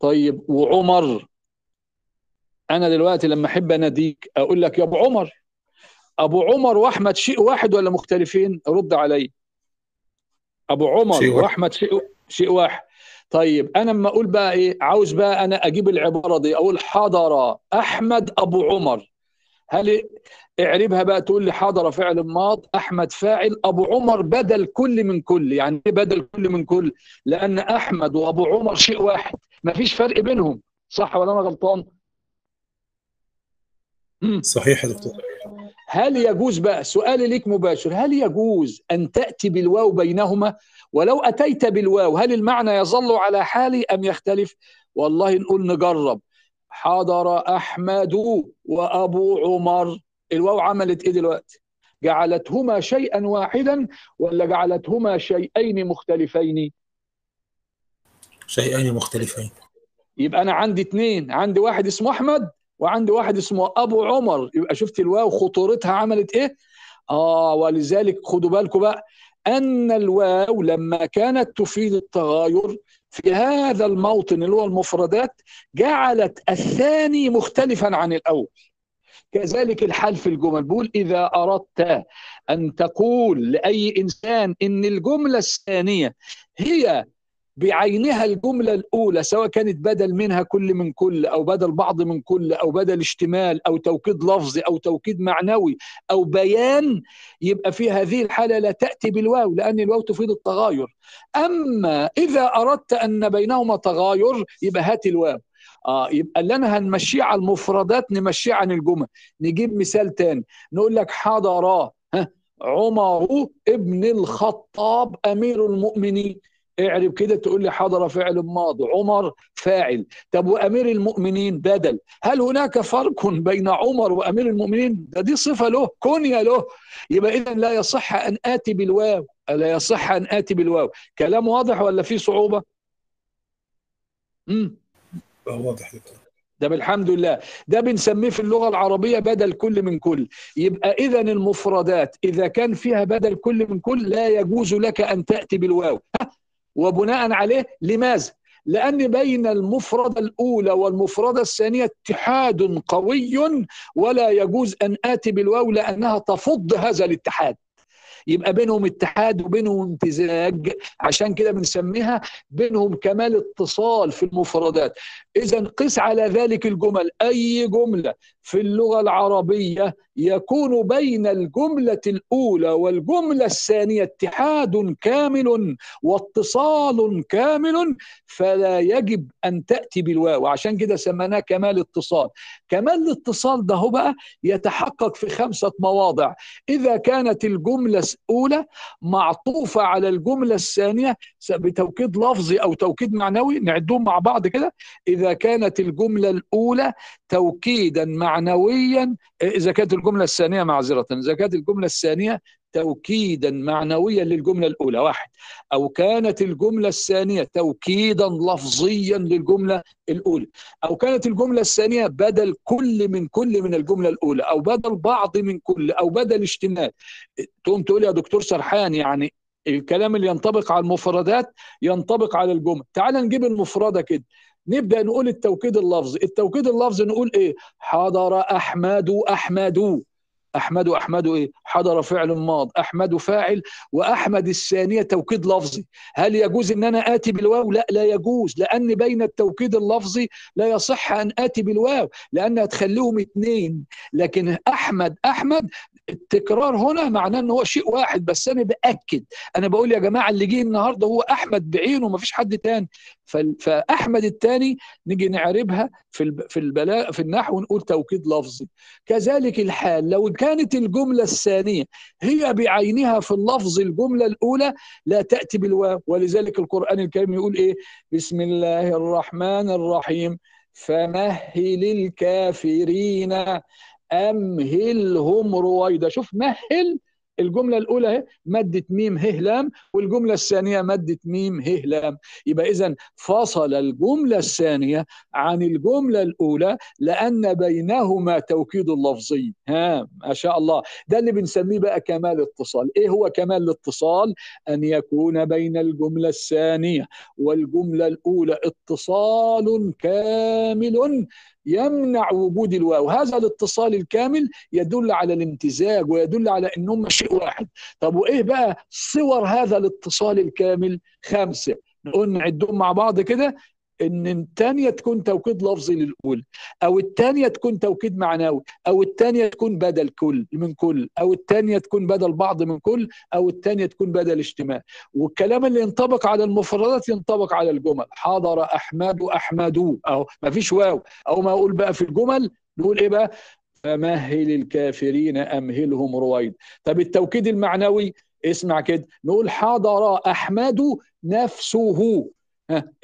طيب وعمر؟ أنا دلوقتي لما أحب اناديك أقول لك يا أبو عمر. أبو عمر وأحمد شيء واحد ولا مختلفين؟ رد علي. أبو عمر شيء. وأحمد شيء شيء واحد. طيب أنا لما أقول بقى إيه عاوز بقى أنا أجيب العبارة دي أقول حضر أحمد أبو عمر. هل اعربها بقى تقول لي حضر فعل ماض أحمد فاعل أبو عمر بدل كل من كل. يعني إيه بدل كل من كل؟ لأن أحمد وأبو عمر شيء واحد ما فيش فرق بينهم. صح ولا أنا غلطان. صحيح يا دكتور. هل يجوز بقى سؤالي ليك مباشر هل يجوز أن تأتي بالواو بينهما ولو أتيت بالواو هل المعنى يظل على حالي أم يختلف؟ والله نقول نجرب حضر أحمد وأبو عمر. الواو عملت إيه دلوقتي؟ جعلتهما شيئا واحدا ولا جعلتهما شيئين مختلفين؟ شيئين مختلفين. يبقى أنا عندي اتنين عندي واحد اسمه أحمد وعندي واحد اسمه أبو عمر. يبقى شفت الواو خطورتها عملت إيه؟ آه ولذلك خدوا بالكم بقى. أن الواو لما كانت تفيد التغاير في هذا الموطن اللي هو المفردات جعلت الثاني مختلفا عن الأول. كذلك الحال في الجمل. بقول إذا أردت أن تقول لأي إنسان إن الجملة الثانية هي بعينها الجملة الأولى سواء كانت بدل منها كل من كل أو بدل بعض من كل أو بدل اشتمال أو توكيد لفظي أو توكيد معنوي أو بيان يبقى في هذه الحالة لا تأتي بالواو لأن الواو تفيد التغاير. أما إذا أردت أن بينهما تغاير يبقى هات الواو. آه يبقى اللي أنا هنمشيه على المفردات نمشيه عن الجمل. نجيب مثال تاني. نقول لك حضر عمر ابن الخطاب أمير المؤمنين. اعرب كده تقول لي حضر فعل ماضي عمر فاعل. طب وأمير المؤمنين بدل. هل هناك فرق بين عمر وأمير المؤمنين؟ ده دي صفة له كنيه له. يبقى اذا لا يصح أن آتي بالواو. لا يصح أن آتي بالواو. كلام واضح ولا في صعوبة؟ امم واضح ده بالحمد لله. ده بنسميه في اللغة العربية بدل كل من كل. يبقى إذا المفردات إذا كان فيها بدل كل من كل لا يجوز لك أن تأتي بالواو. وبناء عليه لماذا؟ لأن بين المفردة الأولى والمفردة الثانية اتحاد قوي ولا يجوز أن آتي بالواو لأنها تفض هذا الاتحاد يبقى بينهم اتحاد وبينهم امتزاج عشان كده بنسميها بينهم كمال اتصال في المفردات إذا قس على ذلك الجمل. أي جملة في اللغة العربية يكون بين الجملة الأولى والجملة الثانية اتحاد كامل واتصال كامل فلا يجب أن تأتي بالواو. عشان كده سميناه كمال اتصال. كمال الاتصال ده هو بقى يتحقق في خمسة مواضع. إذا كانت الجملة الأولى معطوفة على الجملة الثانية بتوكيد لفظي أو توكيد معنوي نعدهم مع بعض كده. إذا كانت الجملة الأولى توكيدا معنويا إذا كانت الجملة الثانية معذرة إذا كانت الجملة الثانية توكيدا معنويا للجملة الأولى. واحد. أو كانت الجملة الثانية توكيدا لفظيا للجملة الأولى. أو كانت الجملة الثانية بدل كل من كل من الجملة الأولى أو بدل بعض من كل أو بدل اشتمال تقوم تقول يا دكتور سرحان يعني الكلام اللي ينطبق على المفردات ينطبق على الجمل. تعال نجيب المفردة كده. نبدأ نقول التوكيد اللفظي. التوكيد اللفظي نقول إيه؟ حضر أحمد أحمد. أحمد أحمد إيه؟ حضر فعل ماض. أحمد فاعل وأحمد الثانية توكيد لفظي. هل يجوز إن أنا آتي بالواو؟ لا لا يجوز. لأن بين التوكيد اللفظي لا يصح أن آتي بالواو لأنها تخليهم اثنين لكن أحمد أحمد التكرار هنا معناه إن هو شيء واحد بس. أنا بأكد. أنا بقول يا جماعة اللي جه النهارده هو أحمد بعينه ما فيش حد تاني. فأحمد الثاني نيجي نعربها في في البلاغ في النحو ونقول توكيد لفظي. كذلك الحال لو كانت الجملة الثانية هي بعينها في اللفظ الجملة الأولى لا تأتي بالواو. ولذلك القرآن الكريم يقول إيه؟ بسم الله الرحمن الرحيم. فمهل الكافرين. امهلهم رويدا شوف مهل الجملة الأولى أهي مادة ميم ه لام والجملة الثانية مادة ميم ه لام. يبقى اذا فصل الجملة الثانية عن الجملة الأولى لأن بينهما توكيد لفظي. ها ما شاء الله. ده اللي بنسميه بقى كمال اتصال. إيه هو كمال الاتصال؟ أن يكون بين الجملة الثانية والجملة الأولى اتصال كامل يمنع وجود الواو. هذا الاتصال الكامل يدل على الامتزاج ويدل على إنهم شيء واحد. طب وإيه بقى صور هذا الاتصال الكامل؟ خمسة. نقول نعدهم مع بعض كده. إن الثانية تكون توكيد لفظي للاولى أو الثانية تكون توكيد معنوي أو الثانية تكون بدل كل من كل أو الثانية تكون بدل بعض من كل أو الثانية تكون بدل اجتماع. والكلام اللي ينطبق على المفردات ينطبق على الجمل. حضر أحمد احمدوا أهو ما فيش واو. أو ما أقول بقى في الجمل نقول إيه بقى؟ فمهل الكافرين أمهلهم رويد. طب التوكيد المعنوي اسمع كده نقول حضر أحمد نفسه.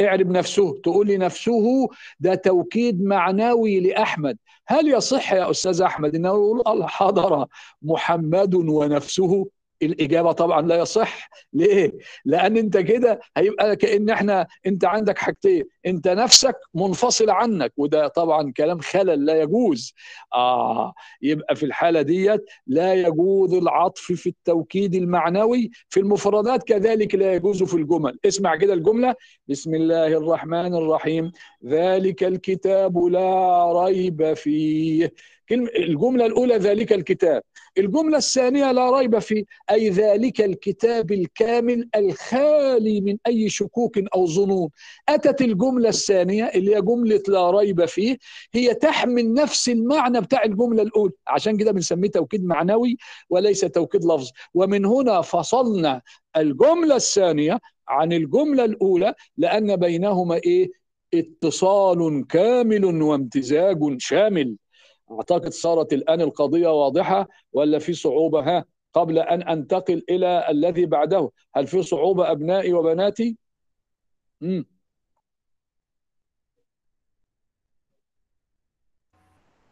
اعرب نفسه تقول لي نفسه ده توكيد معنوي لأحمد. هل يصح يا أستاذ أحمد أنه يقول حضر محمد ونفسه؟ الإجابة طبعا لا يصح. ليه؟ لأن أنت كده هيبقى كأن إحنا أنت عندك حاجتين. أنت نفسك منفصل عنك وده طبعا كلام خلل لا يجوز. آه يبقى في الحالة ديت لا يجوز العطف في التوكيد المعنوي. في المفردات كذلك لا يجوز في الجمل. اسمع كده الجملة. بسم الله الرحمن الرحيم. ذلك الكتاب لا ريب فيه. الجملة الأولى ذلك الكتاب. الجملة الثانية لا ريب فيه أي ذلك الكتاب الكامل الخالي من أي شكوك أو ظنون. أتت الجملة الثانية اللي هي جملة لا ريب فيه هي تحمل نفس المعنى بتاع الجملة الأولى. عشان كده بنسميه توكيد معنوي وليس توكيد لفظ. ومن هنا فصلنا الجملة الثانية عن الجملة الأولى لأن بينهما إيه؟ اتصال كامل وامتزاج شامل. أعتقد صارت الآن القضية واضحة ولا في صعوبة؟ ها قبل أن أنتقل إلى الذي بعده. هل في صعوبة أبنائي وبناتي؟ امم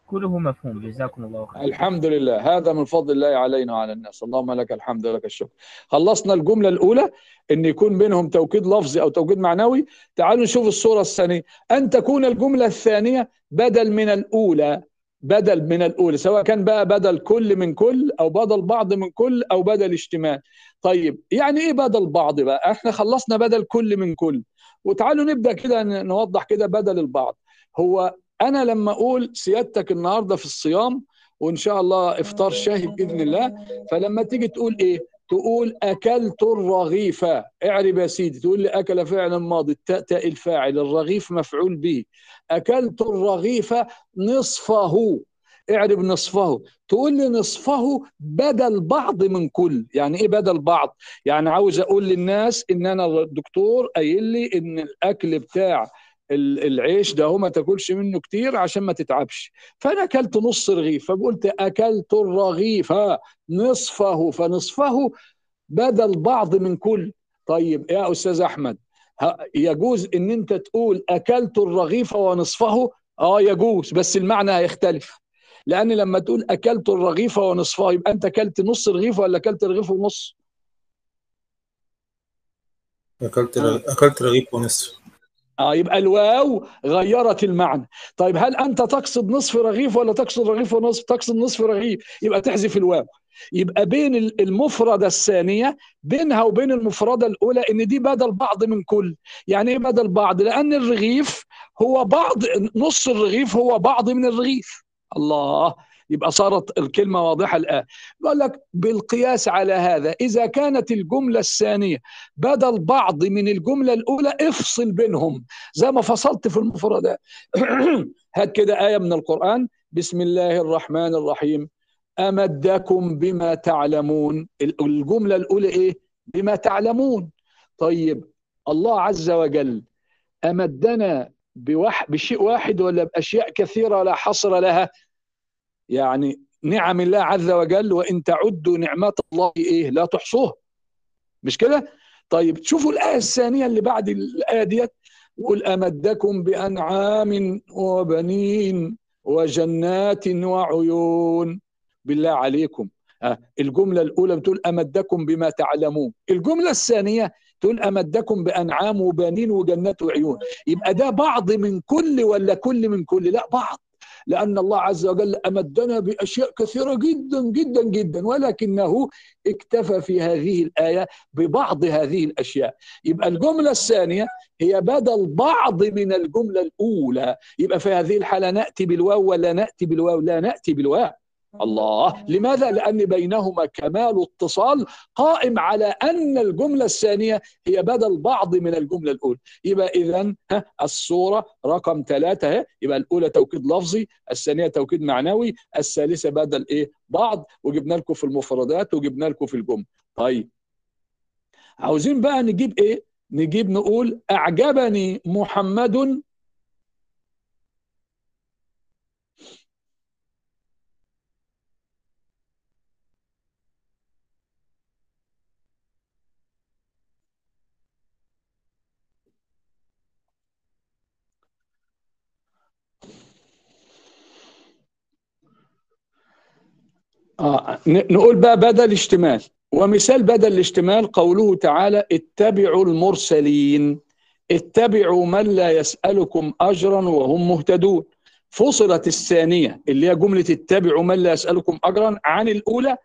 كله مفهوم. جزاكم الله خير الحمد لله. هذا من فضل الله علينا وعلى الناس. اللهم لك الحمد ولك الشكر. خلصنا الجملة الأولى أن يكون بينهم توكيد لفظي أو توكيد معنوي. تعالوا نشوف الصورة الثانية. أن تكون الجملة الثانية بدل من الأولى. بدل من الأولى سواء كان بقى بدل كل من كل أو بدل بعض من كل أو بدل اجتماع. طيب يعني إيه بدل بعض بقى؟ إحنا خلصنا بدل كل من كل. وتعالوا نبدأ كده نوضح كده بدل البعض. هو أنا لما أقول سيادتك النهارده في الصيام وإن شاء الله إفطار شاهي بإذن الله فلما تيجي تقول إيه؟ تقول أكلت الرغيف. اعرب يا سيدي تقول لي أكل فعل ماضي. التاء تاء الفاعل الرغيف مفعول به. أكلت الرغيف نصفه. اعرب نصفه. تقول لي نصفه بدل بعض من كل. يعني إيه بدل بعض؟ يعني عاوز أقول للناس إن أنا الدكتور قايل لي إن الأكل بتاع العيش ده ما تاكلش منه كتير عشان ما تتعبش. فانا اكلت نص رغيف فقلت أكلت الرغيف نصفه. فنصفه بدل بعض من كل. طيب يا أستاذ أحمد يجوز إن أنت تقول أكلت الرغيف ونصفه؟ آه يجوز بس المعنى هيختلف لأن لما تقول أكلت الرغيف ونصفه يبقى أنت أكلت نص رغيف ولا أكلت رغيف ونص؟ أكلت أكلت رغيف ونصف. آه يبقى الواو غيرت المعنى. طيب هل أنت تقصد نصف رغيف ولا تقصد رغيف ونصف؟ تقصد نصف رغيف يبقى تحذف الواو. يبقى بين المفردة الثانية بينها وبين المفردة الأولى إن دي بدل بعض من كل. يعني إيه بدل بعض؟ لأن الرغيف هو بعض نص الرغيف هو بعض من الرغيف. الله! يبقى صارت الكلمة واضحة الآن. بقول لك بالقياس على هذا إذا كانت الجملة الثانية بدل بعض من الجملة الأولى افصل بينهم. زي ما فصلت في المفردات هات كده آية من القرآن. بسم الله الرحمن الرحيم. أمدكم بما تعلمون. الجملة الأولى إيه؟ بما تعلمون. طيب الله عز وجل أمدنا بشيء واحد ولا بأشياء كثيرة لا حصر لها؟ يعني نعم الله عز وجل وإن تعدوا نعمات الله إيه؟ لا تحصوها. مش كده؟ طيب شوفوا الآية الثانية اللي بعد الآية ديت. يقول أمدكم بأنعام وبنين وجنات وعيون. بالله عليكم. الجملة الأولى بتقول أمدكم بما تعلمون. الجملة الثانية تقول أمدكم بأنعام وبنين وجنات وعيون. يبقى ده بعض من كل ولا كل من كل؟ لا بعض. لأن الله عز وجل أمدنا بأشياء كثيرة جدا جدا جدا. ولكنه اكتفى في هذه الآية ببعض هذه الأشياء. يبقى الجملة الثانية هي بدل بعض من الجملة الأولى. يبقى في هذه الحالة نأتي بالواو ولا نأتي بالواو؟ لا نأتي بالواو. الله لماذا؟ لأن بينهما كمال اتصال قائم على أن الجملة الثانية هي بدل بعض من الجملة الأولى يبقى إذا الصورة رقم ثلاثة يبقى الأولى توكيد لفظي الثانية توكيد معنوي الثالثة بدل إيه؟ بعض وجبنا لكم في المفردات وجبنا لكم في الجمل طيب عاوزين بقى نجيب إيه؟ نجيب نقول أعجبني محمد آه نقول بقى بدل اشتمال. ومثال بدل الاشتمال قوله تعالى اتبعوا المرسلين. اتبعوا من لا يسألكم أجرا وهم مهتدون. فصلت الثانية اللي هي جملة اتبعوا من لا يسألكم أجرا عن الأولى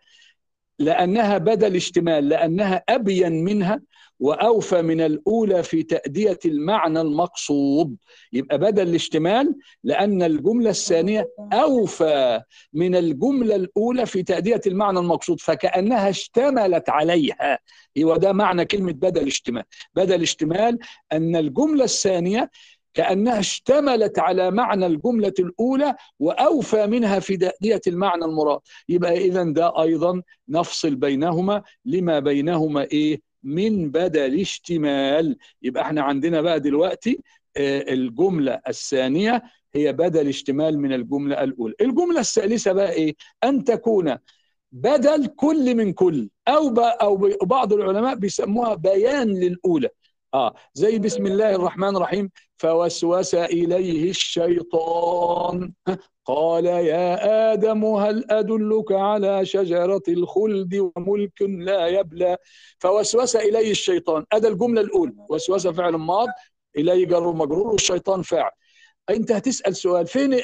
لأنها بدل اشتمال لأنها أبين منها وأوفى من الأولى في تأدية المعنى المقصود. يبقى بدل الاشتمال لأن الجملة الثانية أوفى من الجملة الأولى في تأدية المعنى المقصود فكأنها اشتملت عليها. هو ده معنى كلمة بدل اشتمال. بدل اشتمال أن الجملة الثانية كأنها اشتملت على معنى الجملة الأولى وأوفى منها في تأدية المعنى المراد. يبقى إذا ده أيضا نفصل بينهما لما بينهما إيه؟ من بدل اشتمال. يبقى إحنا عندنا بقى دلوقتي الجملة الثانية هي بدل اشتمال من الجملة الأولى. الجملة الثالثة بقى إيه؟ أن تكون بدل كل من كل أو أو بعض العلماء بيسموها بيان للأولى. آه زي بسم الله الرحمن الرحيم. فوسوس إليه الشيطان. قال يا آدم هل أدلك على شجرة الخلد وملك لا يبلى؟ فوسوس إليه الشيطان. هذا الجملة الأولى. وسوس فعل ماض إليه جر مجرور والشيطان فاعل. أنت هتسأل سؤال فين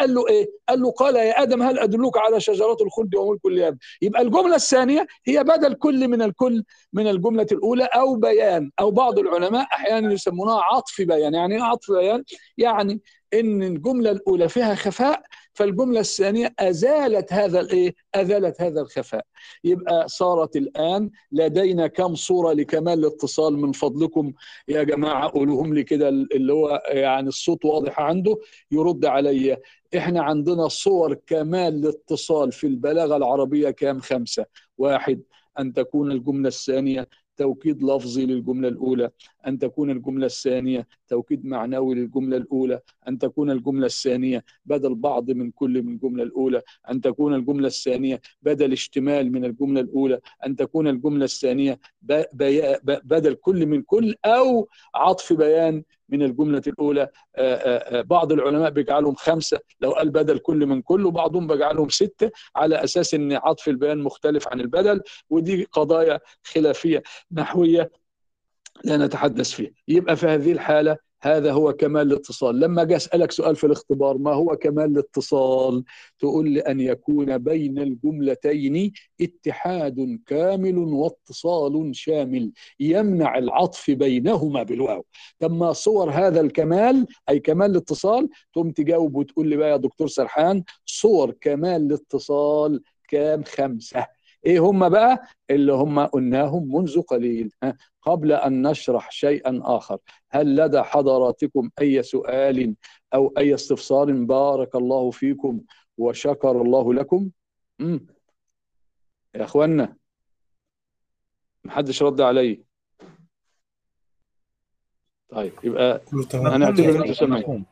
قال له إيه؟ قال له قال يا آدم هل أدلك على شجرة الخلد وملك لا يبقى الجملة الثانية هي بدل كل من الكل من الجملة الأولى أو بيان أو بعض العلماء أحيانا يسمونها عطف بيان. يعني إيه عطف بيان؟ يعني إن الجملة الأولى فيها خفاء فالجملة الثانية أزالت هذا الايه أزالت هذا الخفاء. يبقى صارت الآن لدينا كم صورة لكمال الاتصال من فضلكم يا جماعة؟ قولوهم لي كده اللي هو يعني الصوت واضح عنده يرد عليا إحنا عندنا صور كمال الاتصال في البلاغة العربية كام؟ خمسة. واحد أن تكون الجملة الثانية توكيد لفظي للجملة الأولى. أن تكون الجملة الثانية توكيد معنوي للجملة الأولى أن تكون الجملة الثانية بدل بعض من كل من الجملة الأولى أن تكون الجملة الثانية بدل اشتمال من الجملة الأولى أن تكون الجملة الثانية بدل كل من كل أو عطف بيان من الجملة الأولى. بعض العلماء بيجعلهم خمسة لو قال بدل كل من كل وبعضهم بيجعلهم ستة على أساس أن عطف البيان مختلف عن البدل ودي قضايا خلافية نحوية لا نتحدث فيها يبقى في هذه الحالة هذا هو كمال الاتصال. لما أجي أسألك سؤال في الاختبار ما هو كمال الاتصال؟ تقول لي أن يكون بين الجملتين اتحاد كامل واتصال شامل يمنع العطف بينهما بالواو. لما صور هذا الكمال أي كمال الاتصال؟ تقوم تجاوب وتقول لي بقى يا دكتور سرحان صور كمال الاتصال كام؟ خمسة. إيه هم بقى؟ اللي هم قلناهم منذ قليل ها قبل أن نشرح شيئا آخر. هل لدى حضراتكم أي سؤال أو أي استفسار بارك الله فيكم وشكر الله لكم؟ مم. يا اخوانا محدش رد علي. طيب يبقى مفهوم يا أنتوا مفهوم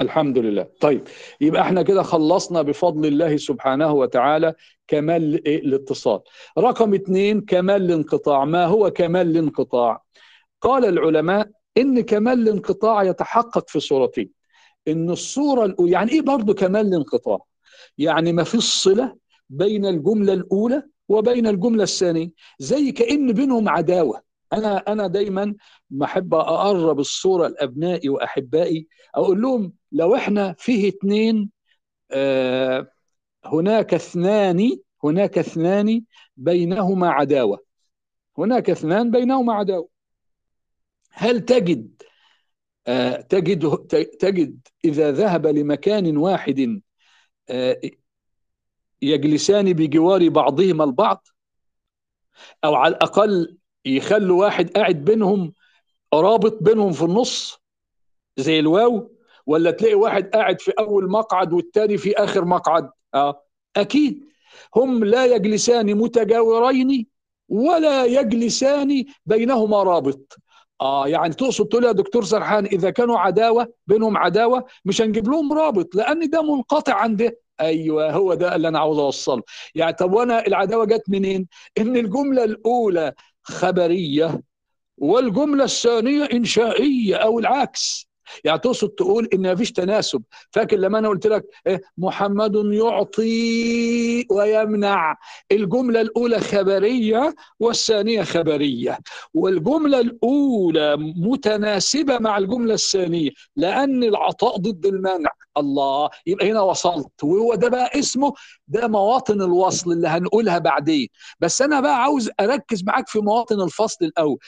الحمد لله. طيب يبقى إحنا كده خلصنا بفضل الله سبحانه وتعالى كمال إيه؟ الاتصال. رقم اثنين كمال الانقطاع. ما هو كمال الانقطاع؟ قال العلماء إن كمال الانقطاع يتحقق في صورتين. إن الصورة الأولى يعني إيه برضو كمال الانقطاع؟ يعني ما فيش صلة بين الجملة الأولى وبين الجملة الثانية. زي كأن بينهم عداوة. أنا أنا دايما بحب أقرب الصورة لأبنائي وأحبائي أقول لهم لو إحنا فيه اتنين آه هناك اثنان هناك اثنان بينهما عداوة. هناك اثنان بينهما عداوة. هل تجد آه تجد تجد إذا ذهب لمكان واحد آه يجلسان بجوار بعضهما البعض؟ أو على الأقل يخلوا واحد قاعد بينهم رابط بينهم في النص زي الواو ولا تلاقي واحد قاعد في أول مقعد والتاني في آخر مقعد؟ آه أكيد. هم لا يجلسان متجاورين ولا يجلسان بينهما رابط. آه يعني تقصد تقول يا دكتور سرحان إذا كانوا عداوة بينهم عداوة مش هنجيب لهم رابط لأن ده منقطع عن ده. أيوه هو ده اللي أنا عاوز أوصله. يعني طب وأنا العداوة جت منين؟ إن الجملة الأولى خبرية والجملة الثانية إنشائية أو العكس. يعني تقصد تقول إن مفيش تناسب. فاكر لما أنا قلت لك إيه محمد يعطي ويمنع. الجملة الأولى خبرية والثانية خبرية. والجملة الأولى متناسبة مع الجملة الثانية لأن العطاء ضد المنع. الله يبقى هنا وصلت. وهو ده بقى اسمه ده مواطن الوصل اللي هنقولها بعدين. بس أنا بقى عاوز أركز معاك في مواطن الفصل الأول.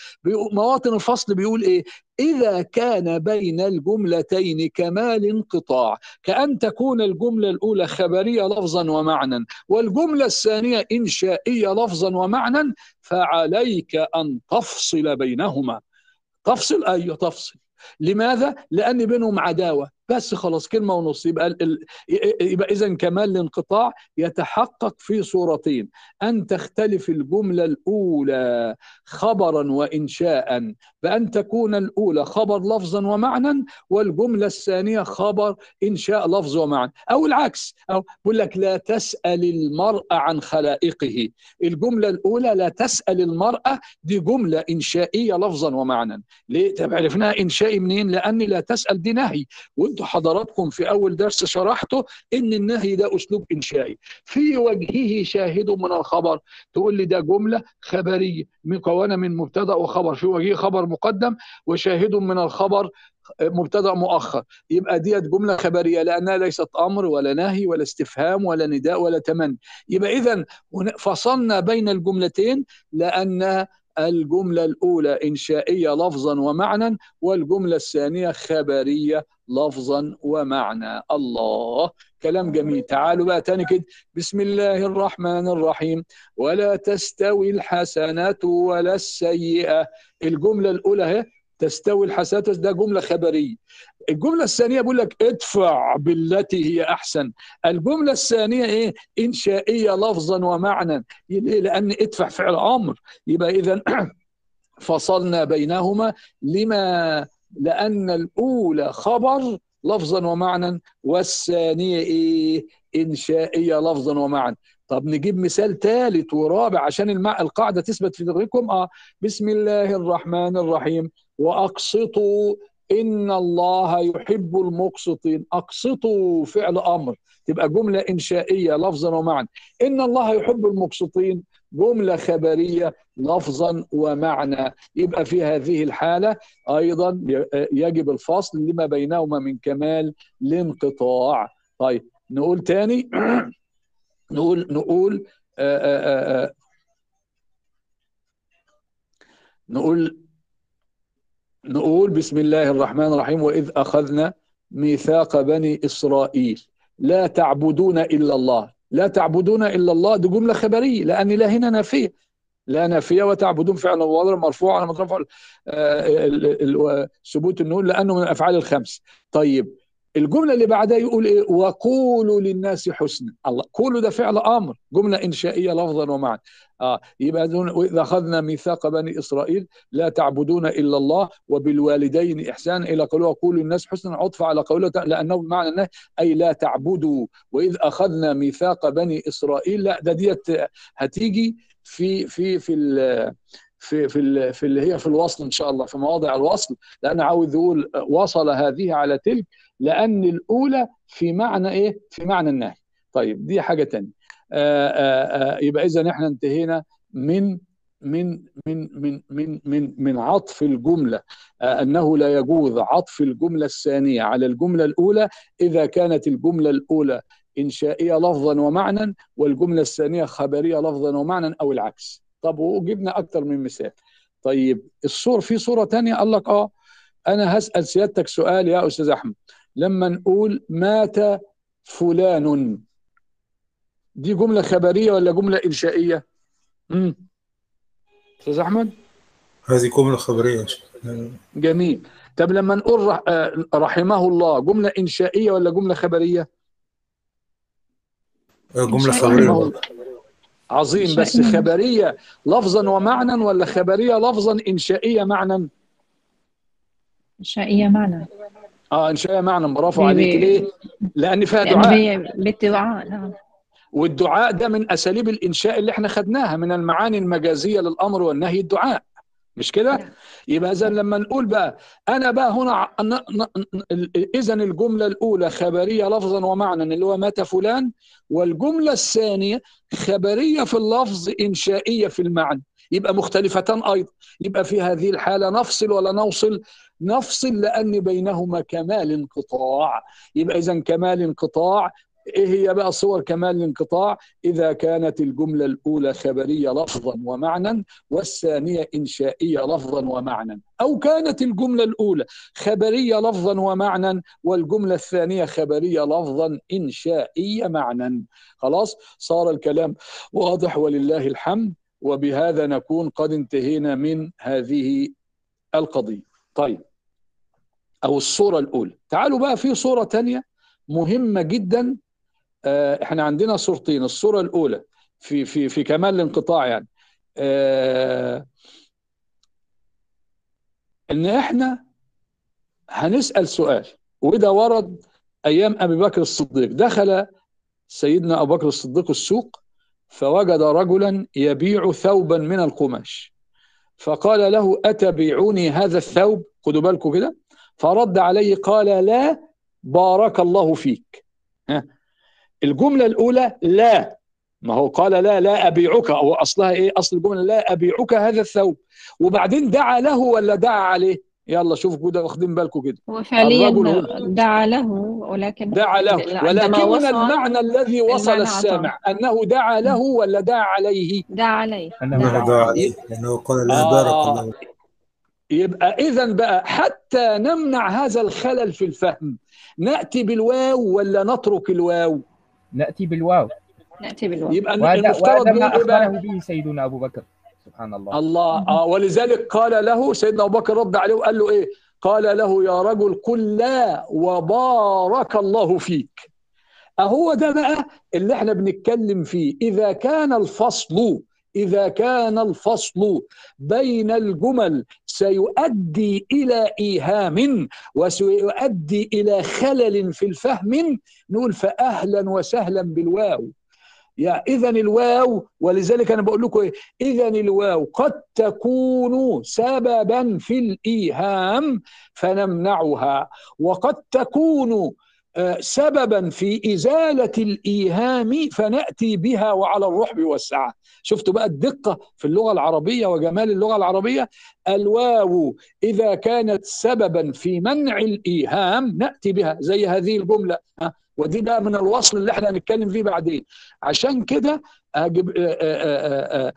مواطن الفصل بيقول إيه؟ إذا كان بين الجملتين كمال انقطاع كأن تكون الجملة الأولى خبرية لفظا ومعنى والجملة الثانية إنشائية لفظا ومعنى فعليك أن تفصل بينهما. تفصل؟ أيوة تفصل. لماذا؟ لأن بينهم عداوة. بس خلاص كلمة ونص يبقى. يبقى إذا كمال الانقطاع يتحقق في صورتين أن تختلف الجملة الأولى خبرا وإنشاء بأن تكون الأولى خبر لفظا ومعنى والجملة الثانية خبر إنشاء لفظ ومعنى أو العكس أو بقول لك لا تسأل المرء عن خلائقه الجملة الأولى لا تسأل المرأة دي جملة إنشائية لفظا ومعنى ليه؟ طب عرفناها إنشائي منين؟ لأن لا تسأل دي نهي وانتوا حضراتكم في أول درس شرحته إن النهي ده أسلوب إنشائي. في وجهه شاهد من الخبر. تقول لي ده جملة خبرية. مكونه من مبتدأ وخبر. في وجهه خبر مقدم وشاهد من الخبر مبتدأ مؤخر. يبقى ديت جملة خبرية لأنها ليست أمر ولا نهي ولا استفهام ولا نداء ولا تمني. يبقى اذا فصلنا بين الجملتين لأن الجملة الأولى إنشائية لفظا ومعنى والجملة الثانية خبرية لفظا ومعنى الله. كلام جميل. تعالوا بقى تاني كده بسم الله الرحمن الرحيم. ولا تستوي الحسنة ولا السيئة. الجملة الأولى أهي تستوي الحسنات. ده جملة خبرية. الجملة الثانية بقول لك ادفع بالتي هي أحسن. الجملة الثانية إيه؟ إنشائية لفظا ومعنى. ليه؟ لأن ادفع فعل أمر. يبقى إذا فصلنا بينهما لما لأن الأولى خبر لفظا ومعنى والثانية إيه؟ إنشائية لفظا ومعنى طب نجيب مثال ثالث ورابع عشان المع... القاعدة تثبت في دماغكم آه بسم الله الرحمن الرحيم. وأقسطوا إن الله يحب المقسطين. أقسطوا فعل أمر. تبقى جملة إنشائية لفظا ومعنى إن الله يحب المقسطين. جملة خبرية لفظا ومعنى. يبقى في هذه الحالة أيضا يجب الفصل لما بينهما من كمال الانقطاع. طيب نقول تاني؟ نقول نقول آآ آآ نقول نقول بسم الله الرحمن الرحيم وإذ أخذنا ميثاق بني إسرائيل. لا تعبدون إلا الله. لا تعبدون إلا الله دي جملة خبرية لأن لا هنا نافية لا نافية وتعبدون فعل وضر مرفوع على مطرف ثبوت النون لأنه من الأفعال الخمس. طيب الجملة اللي بعدها يقول إيه؟ وقولوا للناس حسنا. الله قولوا ده فعل أمر جملة إنشائية لفظا ومعنى. آه يبقى وإذا أخذنا ميثاق بني إسرائيل لا تعبدون إلا الله وبالوالدين إحسانا إلى قوله وقولوا للناس حسنا عطف على قوله لأنه بمعنى أنه أي لا تعبدوا. وإذ أخذنا ميثاق بني إسرائيل لا ده ديت هتيجي في في في في في في اللي هي في الوصل إن شاء الله في مواضع الوصل. لأن عاوز يقول وصل هذه على تلك لأن الأولى في معنى إيه؟ في معنى النهي. طيب دي حاجة ثانية. يبقى إذا إحنا انتهينا من من من من من من من عطف الجملة أنه لا يجوز عطف الجملة الثانية على الجملة الأولى إذا كانت الجملة الأولى إنشائية لفظا ومعنى والجملة الثانية خبرية لفظا ومعنى أو العكس. طب وجبنا أكتر من مثال. طيب الصور في صورة ثانية قال لك آه أنا هسأل سيادتك سؤال يا أستاذ أحمد لما نقول مات فلان. دي جملة خبرية ولا جملة إنشائية؟ امم أستاذ أحمد؟ هذه جملة خبرية جميل. طب لما نقول رحمه الله جملة إنشائية ولا جملة خبرية؟ جملة خبرية. عظيم بس خبرية لفظا ومعنى ولا خبرية لفظا إنشائية معنى؟ إنشائية معنى آه انشائيه معنى برافو عليك. ليه؟ لأن فيها دعاء. بالدعاء نعم والدعاء ده من أساليب الإنشاء اللي إحنا خدناها من المعاني المجازية للأمر والنهي الدعاء. مش كده؟ يبقى اذا لما نقول بقى أنا بقى هنا اذا الجملة الأولى خبرية لفظا ومعنى اللي هو مات فلان؟ والجملة الثانية خبرية في اللفظ إنشائية في المعنى. يبقى مختلفتان أيضا. يبقى في هذه الحالة نفصل ولا نوصل؟ نفصل لأن بينهما كمال انقطاع. يبقى اذا كمال انقطاع إيه هي بقى صور كمال الانقطاع إذا كانت الجملة الأولى خبرية لفظا ومعنى والثانية إنشائية لفظا ومعنى أو كانت الجملة الأولى خبرية لفظا ومعنى والجملة الثانية خبرية لفظا إنشائية معنى خلاص؟ صار الكلام واضح ولله الحمد وبهذا نكون قد انتهينا من هذه القضية. طيب. أو الصورة الأولى. تعالوا بقى في صورة ثانية مهمة جدا. إحنا عندنا صورتين. الصورة الأولى في في في كمال الانقطاع يعني. آه إن إحنا هنسأل سؤال وده ورد أيام أبي بكر الصديق. دخل سيدنا أبو بكر الصديق السوق فوجد رجلا يبيع ثوبا من القماش. فقال له أتبيعوني هذا الثوب؟ خدوا بالكم كده. فرد عليه قال لا بارك الله فيك. ها؟ الجملة الأولى لا. ما هو قال لا لا أبيعك. أو أصلها إيه؟ أصل الجملة لا أبيعك هذا الثوب. وبعدين دعا له ولا دعا عليه؟ يلا شوفوا كده واخدين بالكم كده. هو فعليا دعا له ولكن دعا له. ولكن المعنى الذي وصل السامع؟ أنه دعا له ولا دعا عليه؟ دعا عليه. أنه دعا عليه لأنه قال لا بارك الله يبقى إذا بقى حتى نمنع هذا الخلل في الفهم. نأتي بالواو ولا نترك الواو؟ نأتي بالواو. نأتي بالواو. يبقى وهذا, المفترض وهذا ما؟ أخبره به سيدنا أبو بكر. سبحان الله. الله. آه ولذلك قال له سيدنا أبو بكر رد عليه وقال له إيه؟ قال له يا رجل قل لا وبارك الله فيك. أهو ده بقى اللي إحنا بنتكلم فيه. إذا كان الفصل إذا كان الفصل بين الجمل سيؤدي إلى إيهام وسيؤدي إلى خلل في الفهم. نقول فأهلا وسهلا بالواو. يا اذا الواو ولذلك أنا بقول لكم إيه اذا الواو قد تكون سببا في الإيهام فنمنعها. وقد تكون سببا في إزالة الإيهام فنأتي بها وعلى الرحب والسعه شفتوا بقى الدقة في اللغة العربية وجمال اللغة العربية؟ الواو إذا كانت سببا في منع الإيهام نأتي بها زي هذه الجملة ها، ودي بقى من الوصل اللي إحنا هنتكلم فيه بعدين. عشان كده أجب آه، آه، آه،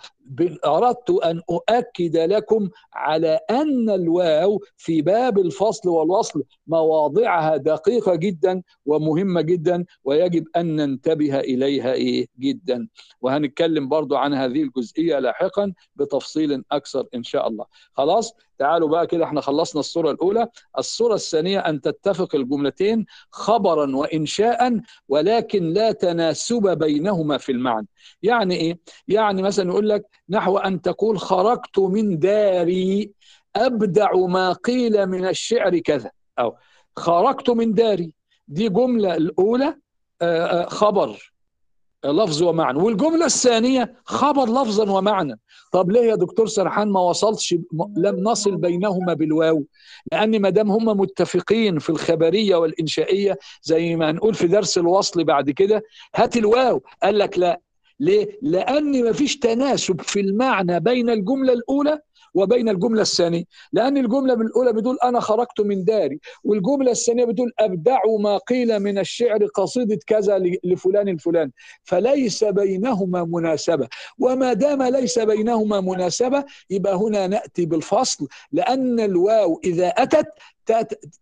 أردت أن أؤكد لكم على أن الواو في باب الفصل والوصل مواضعها دقيقة جدا ومهمة جدا ويجب أن ننتبه إليها إيه؟ جدا. وهنتكلم برضو عن هذه الجزئية لاحقا بتفصيل أكثر إن شاء الله. خلاص؟ تعالوا بقى كده إحنا خلصنا الصورة الأولى. الصورة الثانية أن تتفق الجملتين خبرا وانشاء ولكن لا تناسب بينهما في المعنى. يعني إيه؟ يعني مثلا يقول لك نحو أن تقول خرجت من داري أبدع ما قيل من الشعر كذا. أو خرجت من داري. دي جملة الأولى آه، آه، خبر لفظ ومعنى. والجملة الثانية خبر لفظا ومعنى. طب ليه يا دكتور سرحان ما وصلش م- لم نصل بينهما بالواو؟ لأن ما دام هم متفقين في الخبرية والإنشائية زي ما هنقول في درس الوصل بعد كده هات الواو. قال لك لا ليه؟ لأن مفيش تناسب في المعنى بين الجملة الأولى وبين الجملة الثانية. لأن الجملة الأولى بتقول أنا خرجت من داري والجملة الثانية بتقول أبدع ما قيل من الشعر قصيدة كذا لفلان الفلان فليس بينهما مناسبة. وما دام ليس بينهما مناسبة يبقى هنا نأتي بالفصل. لأن الواو إذا أتت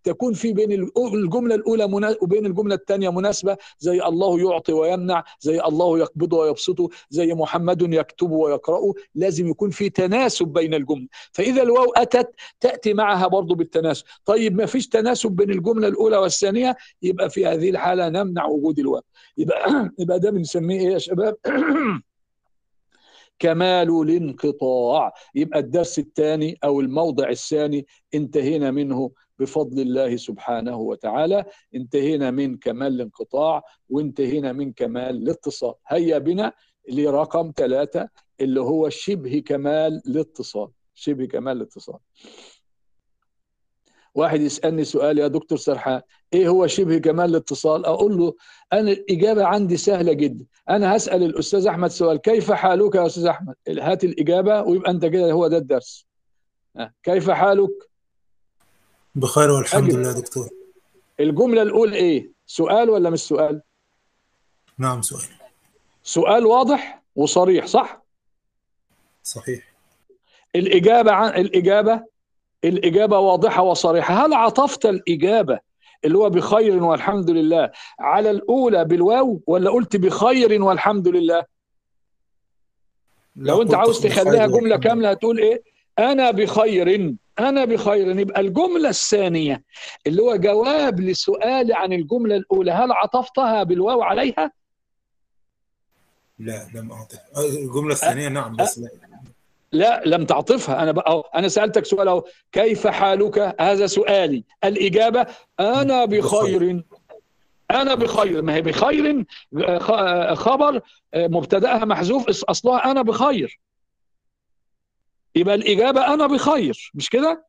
تكون في بين الجملة الأولى وبين الجملة الثانية مناسبة زي الله يعطي ويمنع زي الله يقبض ويبسط زي محمد يكتب ويقرأ لازم يكون في تناسب بين الجمل. فإذا الواو أتت تأتي معها برضو بالتناسب. طيب ما فيش تناسب بين الجملة الأولى والثانية؟ يبقى في هذه الحالة نمنع وجود الواو. يبقى يبقى ده بنسميه إيه يا شباب؟ كمال الانقطاع. يبقى الدرس الثاني أو الموضع الثاني انتهينا منه. بفضل الله سبحانه وتعالى. انتهينا من كمال الانقطاع وانتهينا من كمال الاتصال. هيا بنا لرقم ثلاثة اللي هو شبه كمال الاتصال. شبه كمال الاتصال. واحد يسألني سؤال يا دكتور سرحان إيه هو شبه كمال الاتصال؟ أقول له أنا الإجابة عندي سهلة جدا. أنا هسأل الأستاذ أحمد سؤال كيف حالك يا أستاذ أحمد؟ هات الإجابة ويبقى أنت كده هو ده الدرس. كيف حالك؟ بخير والحمد. لله دكتور الجملة الأولى إيه؟ سؤال ولا مش سؤال؟ نعم سؤال سؤال واضح وصريح صح؟ صحيح الإجابة عن الإجابة الإجابة واضحة وصريحة هل عطفت الإجابة اللي هو بخير والحمد لله على الأولى بالواو ولا قلت بخير والحمد لله؟ لو أنت عاوز تخليها جملة كاملة هتقول إيه؟ أنا بخير أنا بخير. يبقى الجملة الثانية اللي هو جواب لسؤال عن الجملة الأولى هل عطفتها بالواو عليها؟ لا لم أعطي الجملة الثانية نعم بس لا. لا لم تعطفها. أنا بقى أنا سألتك سؤال أهو. كيف حالك؟ هذا سؤالي. الإجابة أنا بخير. أنا بخير. ما هي بخير خبر مبتدأها محذوف أصلها أنا بخير. يبقى الإجابة أنا بخير مش كده؟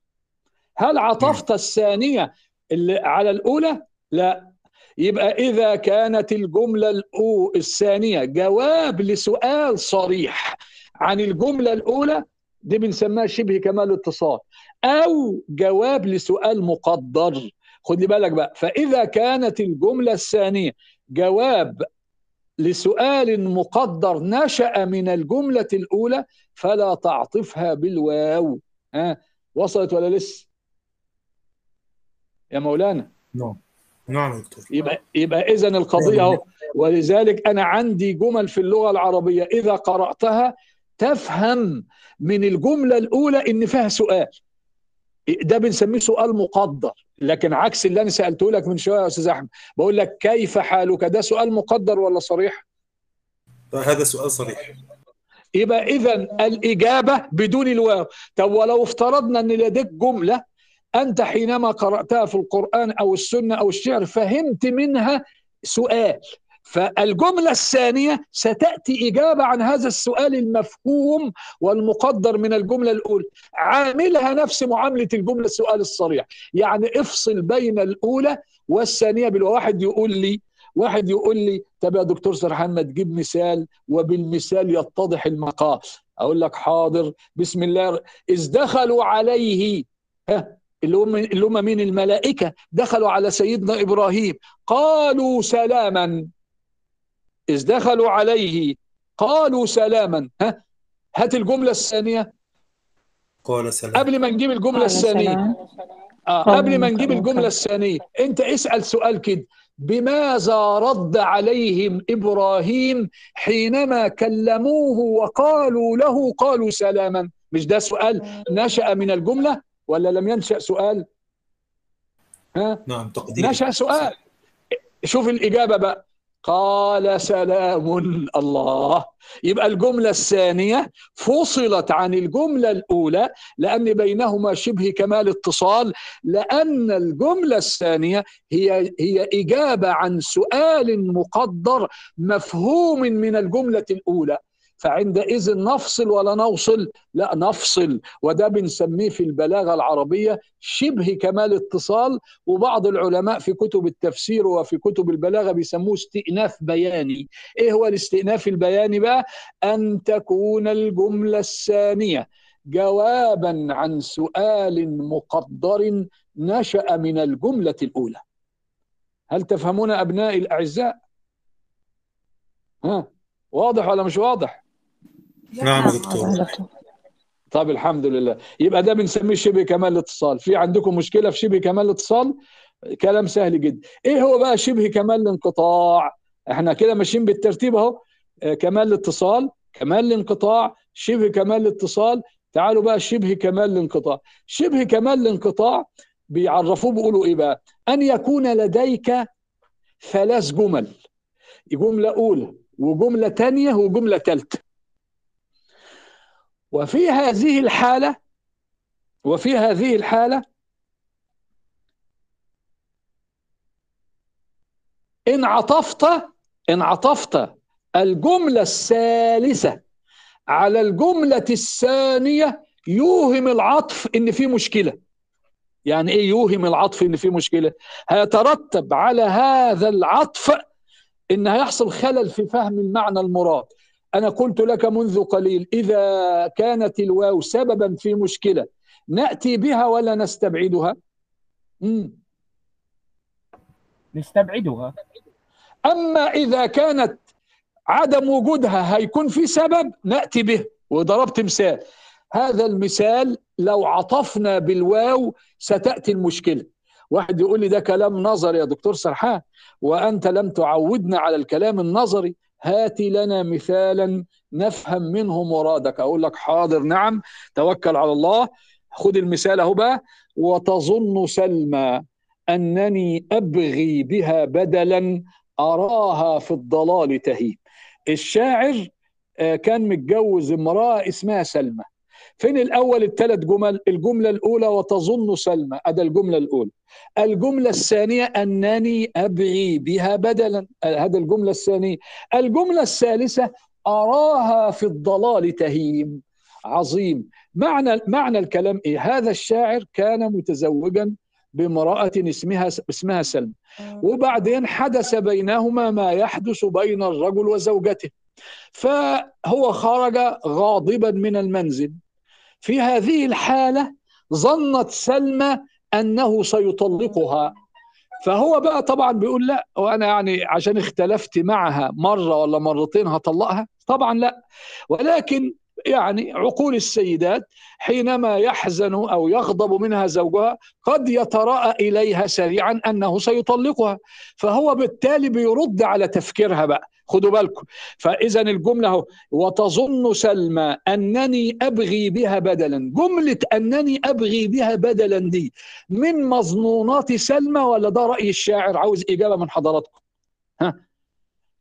هل عطفت الثانية اللي على الأولى؟ لا. يبقى إذا كانت الجملة الأو الثانية جواب لسؤال صريح عن الجملة الأولى دي بنسميها شبه كمال اتصال أو جواب لسؤال مقدر. خد لي بالك بقى. فإذا كانت الجملة الثانية جواب لسؤال مقدر نشأ من الجملة الأولى فلا تعطفها بالواو. ها؟ وصلت ولا لسه؟ يا مولانا. نعم. نعم يا دكتور. يبقى يبقى اذا القضية أهو. ولذلك أنا عندي جمل في اللغة العربية إذا قرأتها تفهم من الجملة الأولى إن فيها سؤال. ده بنسميه سؤال مقدر لكن عكس اللي أنا سألته لك من شوية يا أستاذ أحمد. بقول لك كيف حالك؟ ده سؤال مقدر ولا صريح؟ هذا سؤال صريح. يبقى اذا الإجابة بدون الواو. طب ولو افترضنا إن لديك جملة أنت حينما قرأتها في القرآن أو السنة أو الشعر فهمت منها سؤال فالجملة الثانية ستأتي إجابة عن هذا السؤال المفهوم والمقدر من الجملة الأولى. عاملها نفس معاملة الجملة السؤال الصريح. يعني افصل بين الأولى والثانية بالواحد يقول لي واحد يقول لي طب يا دكتور سرحان ما تجيب مثال وبالمثال يتضح المقال. أقول لك حاضر بسم الله إذ دخلوا عليه ها اللي هم اللي هم مين؟ الملائكة. دخلوا على سيدنا إبراهيم. قالوا سلاما. إذ دخلوا عليه قالوا سلاما. ها هات الجملة الثانية. قال سلام قبل ما نجيب الثانية. سلام. آه قبل ما نجيب الجملة. الثانية. أنت اسأل سؤال كده. بماذا رد عليهم إبراهيم حينما كلموه وقالوا له قالوا سلاما؟ مش ده سؤال نشأ من الجملة ولا لم ينشأ سؤال؟ ها؟ نعم تقدير نشأ سؤال. شوف الإجابة بقى. قال سلام الله. يبقى الجملة الثانية فصلت عن الجملة الأولى لأن بينهما شبه كمال اتصال لأن الجملة الثانية هي هي إجابة عن سؤال مقدر مفهوم من الجملة الأولى. فعندئذ نفصل ولا نوصل؟ لا نفصل. وده بنسميه في البلاغة العربية شبه كمال اتصال. وبعض العلماء في كتب التفسير وفي كتب البلاغة بيسموه استئناف بياني. إيه هو الاستئناف البياني بقى؟ أن تكون الجملة الثانية جوابا عن سؤال مقدر نشأ من الجملة الأولى. هل تفهمون أبنائي الأعزاء؟ ها واضح ولا مش واضح؟ نعم يا دكتور. طب الحمد لله. يبقى ده بنسميه شبه كمال الاتصال. في عندكم مشكلة في شبه كمال الاتصال؟ كلام سهل جدا. إيه هو بقى شبه كمال الانقطاع؟ إحنا كده ماشيين بالترتيب أهو. آه، كمال الاتصال كمال الانقطاع شبه كمال الاتصال. تعالوا بقى شبه كمال الانقطاع. شبه كمال الانقطاع بيعرفوه بيقولوا إيه بقى؟ أن يكون لديك ثلاث جمل. جملة أولى وجملة تانية وجملة ثالثة وفي هذه الحالة وفي هذه الحالة إن عطفت إن عطفت الجملة الثالثة على الجملة الثانية يوهم العطف إن في مشكلة. يعني إيه يوهم العطف إن في مشكلة؟ هيترتب على هذا العطف إن هيحصل خلل في فهم المعنى المراد. أنا قلت لك منذ قليل إذا كانت الواو سببا في مشكلة نأتي بها ولا نستبعدها؟ مم. نستبعدها. أما إذا كانت عدم وجودها هيكون في سبب نأتي به. وضربت مثال. هذا المثال لو عطفنا بالواو ستأتي المشكلة. واحد يقول لي ده كلام نظري يا دكتور سرحان وأنت لم تعودنا على الكلام النظري. هات لنا مثالا نفهم منه مرادك. أقول لك حاضر نعم توكل على الله. خد المثال أهو بقى. وتظن سلمى أنني أبغي بها بدلا أراها في الضلال تهيب. الشاعر آه، كان متجوز امرأة اسمها سلمى. فين الأول الثلاث جمل؟ الجملة الأولى وتظن سلمى. أدا الجملة الأولى. الجملة الثانية أنني أبغي بها بدلا. آه، هذا الجملة الثانية. الجملة الثالثة أراها في الضلال تهيم. عظيم. معنى معنى الكلام إيه؟ هذا الشاعر كان متزوجا بامرأة اسمها اسمها سلمى. وبعدين حدث بينهما ما يحدث بين الرجل وزوجته. فهو خرج غاضبا من المنزل. في هذه الحالة ظنت سلمى أنه سيطلقها. فهو بقى طبعا بيقول لا وأنا يعني عشان اختلفت معها مرة ولا مرتين هطلقها؟ طبعا لا. ولكن يعني عقول السيدات حينما يحزن أو يغضب منها زوجها قد يتراءى إليها سريعا أنه سيطلقها. فهو بالتالي بيرد على تفكيرها بقى. خدوا بالكم. فاذا الجملة أهو وتظن سلمى أنني أبغي بها بدلا. جملة أنني أبغي بها بدلا دي من مظنونات سلمى ولا ده رأي الشاعر؟ عاوز إجابة من حضراتكم. ها؟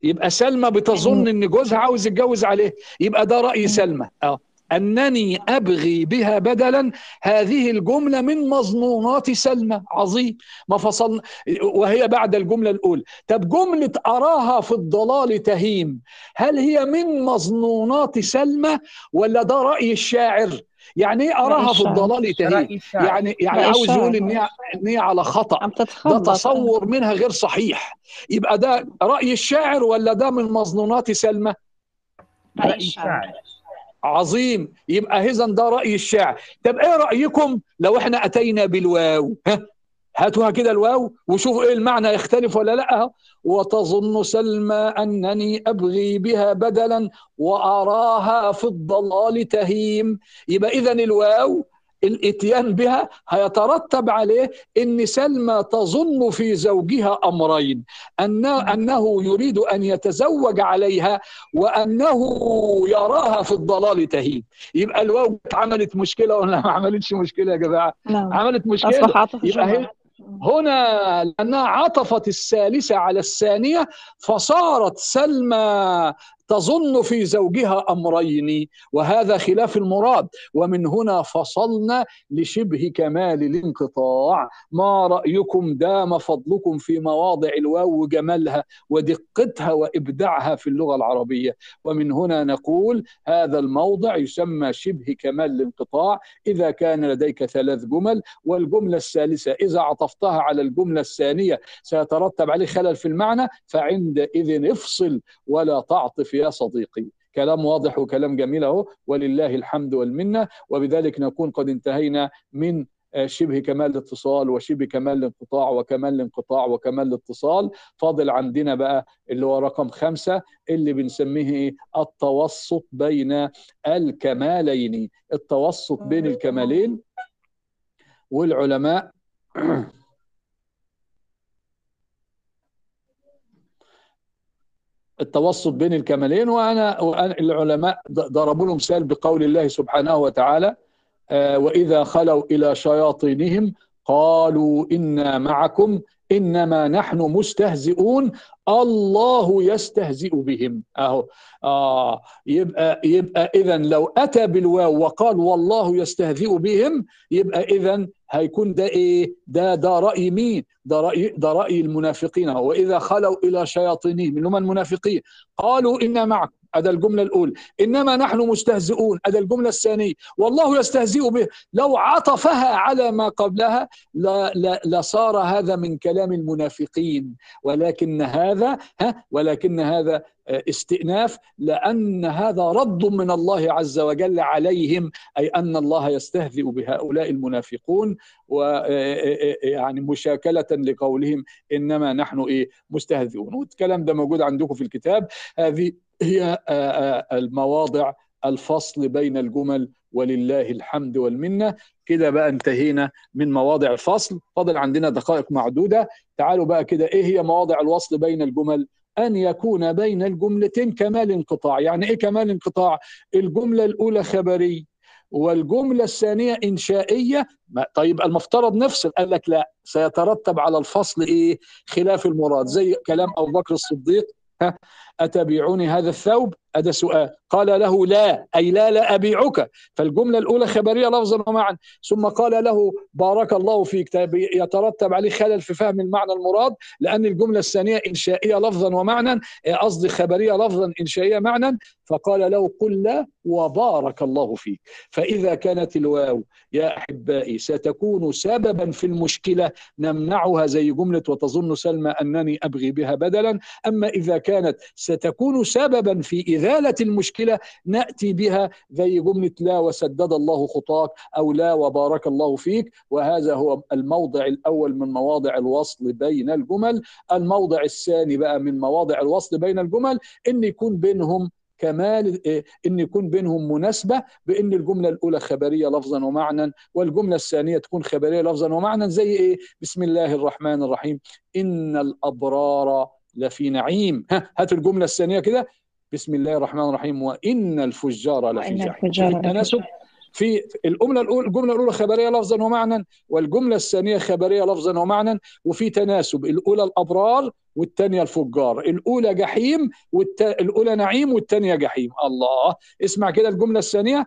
يبقى سلمى بتظن إن جوزها عاوز يتجوز عليه يبقى ده رأي سلمى. آه. أنني أبغي بها بدلا. هذه الجملة من مظنونات سلمى. عظيم. ما فصلنا. وهي بعد الجملة الأولى. طب جملة أراها في الضلال تهيم. هل هي من مظنونات سلمى ولا ده رأي الشاعر؟ يعني إيه أراها في. الضلال تهيم؟ رأي الشاعر. يعني يعني عاوز. يقول ان هي ان هي على خطأ. عم ده تصور منها غير صحيح. يبقى ده رأي الشاعر ولا ده من مظنونات سلمى؟ الشاعر الشاعر. عظيم. يبقى إذا ده رأي الشاعر. طب إيه رأيكم لو إحنا أتينا بالواو؟ ها؟ هاتوها كده الواو وشوفوا إيه المعنى يختلف ولا لأ. وتظن سلمى أنني أبغي بها بدلا وأراها في الضلال تهيم. يبقى اذا الواو الإتيان بها هيترتب عليه إن سلمى تظن في زوجها أمرين أن أنه يريد أن يتزوج عليها وأنه يراها في الضلال تهيم يبقى الواو عملت مشكلة ولا ما عملتش مشكلة يا جماعة؟ نعم. عملت مشكلة. أصبح يبقى هي هنا لأنها عطفت الثالثة على الثانية فصارت سلمى تظن في زوجها أمرين وهذا خلاف المراد. ومن هنا فصلنا لشبه كمال الانقطاع. ما رأيكم دام فضلكم في مواضع الواو وجمالها ودقتها وإبداعها في اللغة العربية. ومن هنا نقول هذا الموضع يسمى شبه كمال الانقطاع. إذا كان لديك ثلاث جمل والجملة الثالثة إذا عطفتها على الجملة الثانية سيترتب عليه خلل في المعنى فعندئذ افصل ولا تعطف يا صديقي. كلام واضح وكلام جميل أهو. ولله الحمد والمنة. وبذلك نكون قد انتهينا من آه، شبه كمال الاتصال وشبه كمال الانقطاع وكمال الانقطاع وكمال الاتصال. فاضل عندنا بقى اللي هو رقم خمسة اللي بنسميه؟ التوسط بين الكمالين. التوسط بين الكمالين. والعلماء التوسط بين الكمالين وأنا وأنا العلماء ضربوا له مثال بقول الله سبحانه وتعالى آه، وإذا خلوا إلى شياطينهم قالوا إنا معكم إنما نحن مستهزئون الله يستهزئ بهم. أهو. آه يبقى يبقى اذا لو أتى بالواو وقال والله يستهزئ بهم يبقى اذا هيكون ده إيه؟ ده ده رأي مين؟ ده رأي ده رأي المنافقين. وإذا خلوا إلى شياطينهم اللي هم المنافقين؟ قالوا أنا معكم. هذا الجملة الأولى. إنما نحن مستهزئون. هذا الجملة الثانية. والله يستهزئ به. لو عطفها على ما قبلها لا لا لصار هذا من كلام المنافقين. ولكن هذا ها؟ ولكن هذا استئناف لأن هذا رد من الله عز وجل عليهم أي أن الله يستهزئ بهؤلاء المنافقون ويعني مشاكلة لقولهم إنما نحن إيه؟ مستهزئون. والكلام ده موجود عندكم في الكتاب. هذه هي آه، آه، المواضع الفصل بين الجمل ولله الحمد والمنة. كده بقى انتهينا من مواضع الفصل. فاضل عندنا دقائق معدودة. تعالوا بقى كده إيه هي مواضع الوصل بين الجمل أن يكون بين الجملتين كمال انقطاع. يعني إيه كمال انقطاع؟ الجملة الأولى خبرية والجملة الثانية إنشائية. طيب المفترض نفصل قال لك لا سيترتب على الفصل إيه؟ خلاف المراد. زي كلام أبو بكر الصديق ها أتبيعني هذا الثوب؟ هذا سؤال. قال له لا أي لا لا أبيعك. فالجملة الأولى خبرية لفظا ومعنى. ثم قال له بارك الله فيك. طيب يترتب عليه خلل في فهم المعنى المراد لأن الجملة الثانية إنشائية لفظا ومعنى. قصدي خبرية لفظا إنشائية معنى. فقال له قل لا وبارك الله فيك. فإذا كانت الواو يا أحبائي ستكون سببا في المشكلة نمنعها زي جملة وتظن سلمى أنني أبغي بها بدلا. أما إذا كانت ستكون سببا في إزالة المشكلة نأتي بها. زي جملة لا وسدد الله خطاك أو لا وبارك الله فيك. وهذا هو الموضع الأول من مواضع الوصل بين الجمل. الموضع الثاني بقى من مواضع الوصل بين الجمل إن يكون بينهم كمال إيه، إن يكون بينهم مناسبة بإن الجملة الأولى خبرية لفظا ومعنى والجملة الثانية تكون خبرية لفظا ومعنى زي إيه؟ بسم الله الرحمن الرحيم. إن الأبرار لفي نعيم. ها هاتوا الجملة الثانية كده. بسم الله الرحمن الرحيم وإن الفجار لفي جحيم. التناسب في الجمله الاولى الجملة الأولى خبرية لفظا ومعنى والجملة الثانية خبرية لفظا ومعنى وفي تناسب الأولى الأبرار والثانية الفجار الأولى جحيم والت... الأولى نعيم والثانية جحيم. الله اسمع كده الجملة الثانية.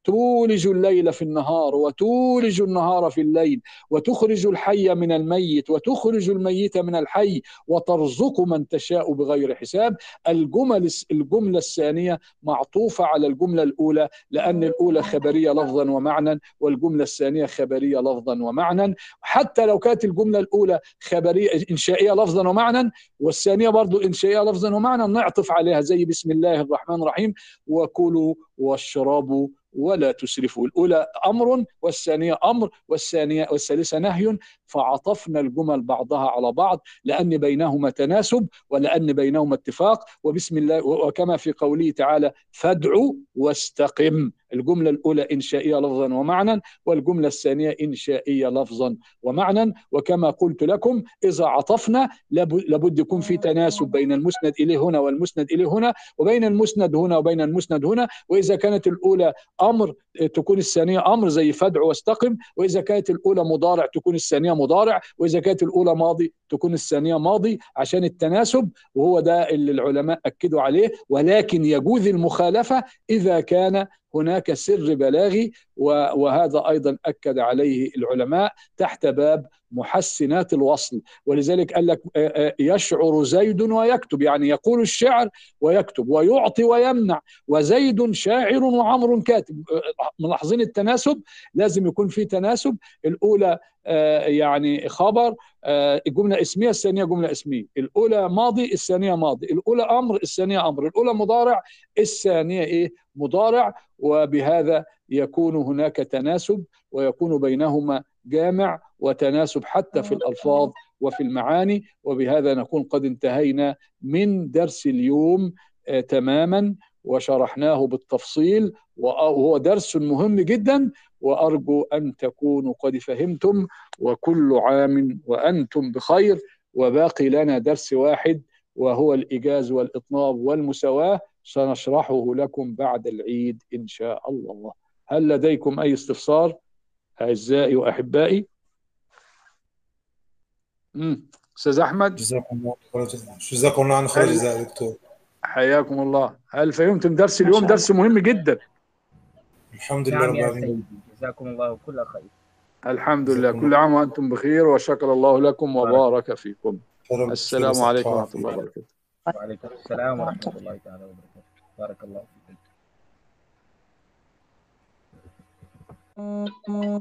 تولج الليل في النهار وتولج النهار في الليل وتخرج الحي من الميت وتخرج الميت من الحي وترزق من تشاء بغير حساب. الجمل الجملة الثانية معطوفة على الجملة الأولى لأن الأولى خبرية لفظا ومعنى والجملة الثانية خبرية لفظا ومعنى حتى لو كانت الجملة الأولى خبرية إنشائية لفظا ومعنى والثانية برضو إنشائية لفظا ومعنى نعطف عليها زي بسم الله الرحمن الرحيم وكلوا واشربوا ولا تسرفوا الأولى أمر والثانية أمر والثانية والثالثة نهي فعطفنا الجمل بعضها على بعض لأن بينهما تناسب ولأن بينهما اتفاق. وبسم الله وكما في قوله تعالى فادعوا واستقم. الجملة الأولى إنشائية لفظا ومعنى والجملة الثانية إنشائية لفظا ومعنى وكما قلت لكم إذا عطفنا لابد يكون في تناسب بين المسند إليه هنا والمسند إليه هنا وبين المسند هنا وبين المسند هنا. وإذا كانت الأولى أمر تكون الثانية أمر زي فادع واستقم وإذا كانت الأولى مضارع تكون الثانية مضارع وإذا كانت الأولى ماضي تكون الثانية ماضي عشان التناسب وهو ده اللي العلماء أكدوا عليه ولكن يجوز المخالفة إذا كان هناك سر بلاغي وهذا أيضا أكد عليه العلماء تحت باب محسنات الوصل. ولذلك قال لك يشعر زيد ويكتب. يعني يقول الشعر ويكتب ويعطي ويمنع. وزيد شاعر وعمر كاتب. ملاحظين التناسب لازم يكون في تناسب. الأولى يعني خبر الجمله اسمية الثانية جملة اسمية. الأولى ماضي الثانية ماضي. الأولى أمر الثانية أمر. الأولى مضارع الثانية إيه؟ مضارع. وبهذا يكون هناك تناسب ويكون بينهما جامع وتناسب حتى في الألفاظ وفي المعاني. وبهذا نكون قد انتهينا من درس اليوم تماما. وشرحناه بالتفصيل وهو درس مهم جدا وأرجو أن تكونوا قد فهمتم وكل عام وأنتم بخير وباقي لنا درس واحد وهو الإيجاز والإطناب والمساواة سنشرحه لكم بعد العيد إن شاء الله. هل لديكم أي استفسار؟ أعزائي وأحبائي. امم أستاذ أحمد. جزاكم الله جزاكم الله عن خير جزاء دكتور. حياكم الله. هل فهمتم؟ درس اليوم درس مهم جدا. الحمد لله نعم رب يا العالمين. جزاكم الله كل خير. الحمد لله. كل عام وأنتم بخير وشكر الله لكم وبارك فيكم. السلام عليكم ورحمة الله وبركاته. وعليكم السلام ورحمة الله تعالى وبركاته. بارك الله فيكم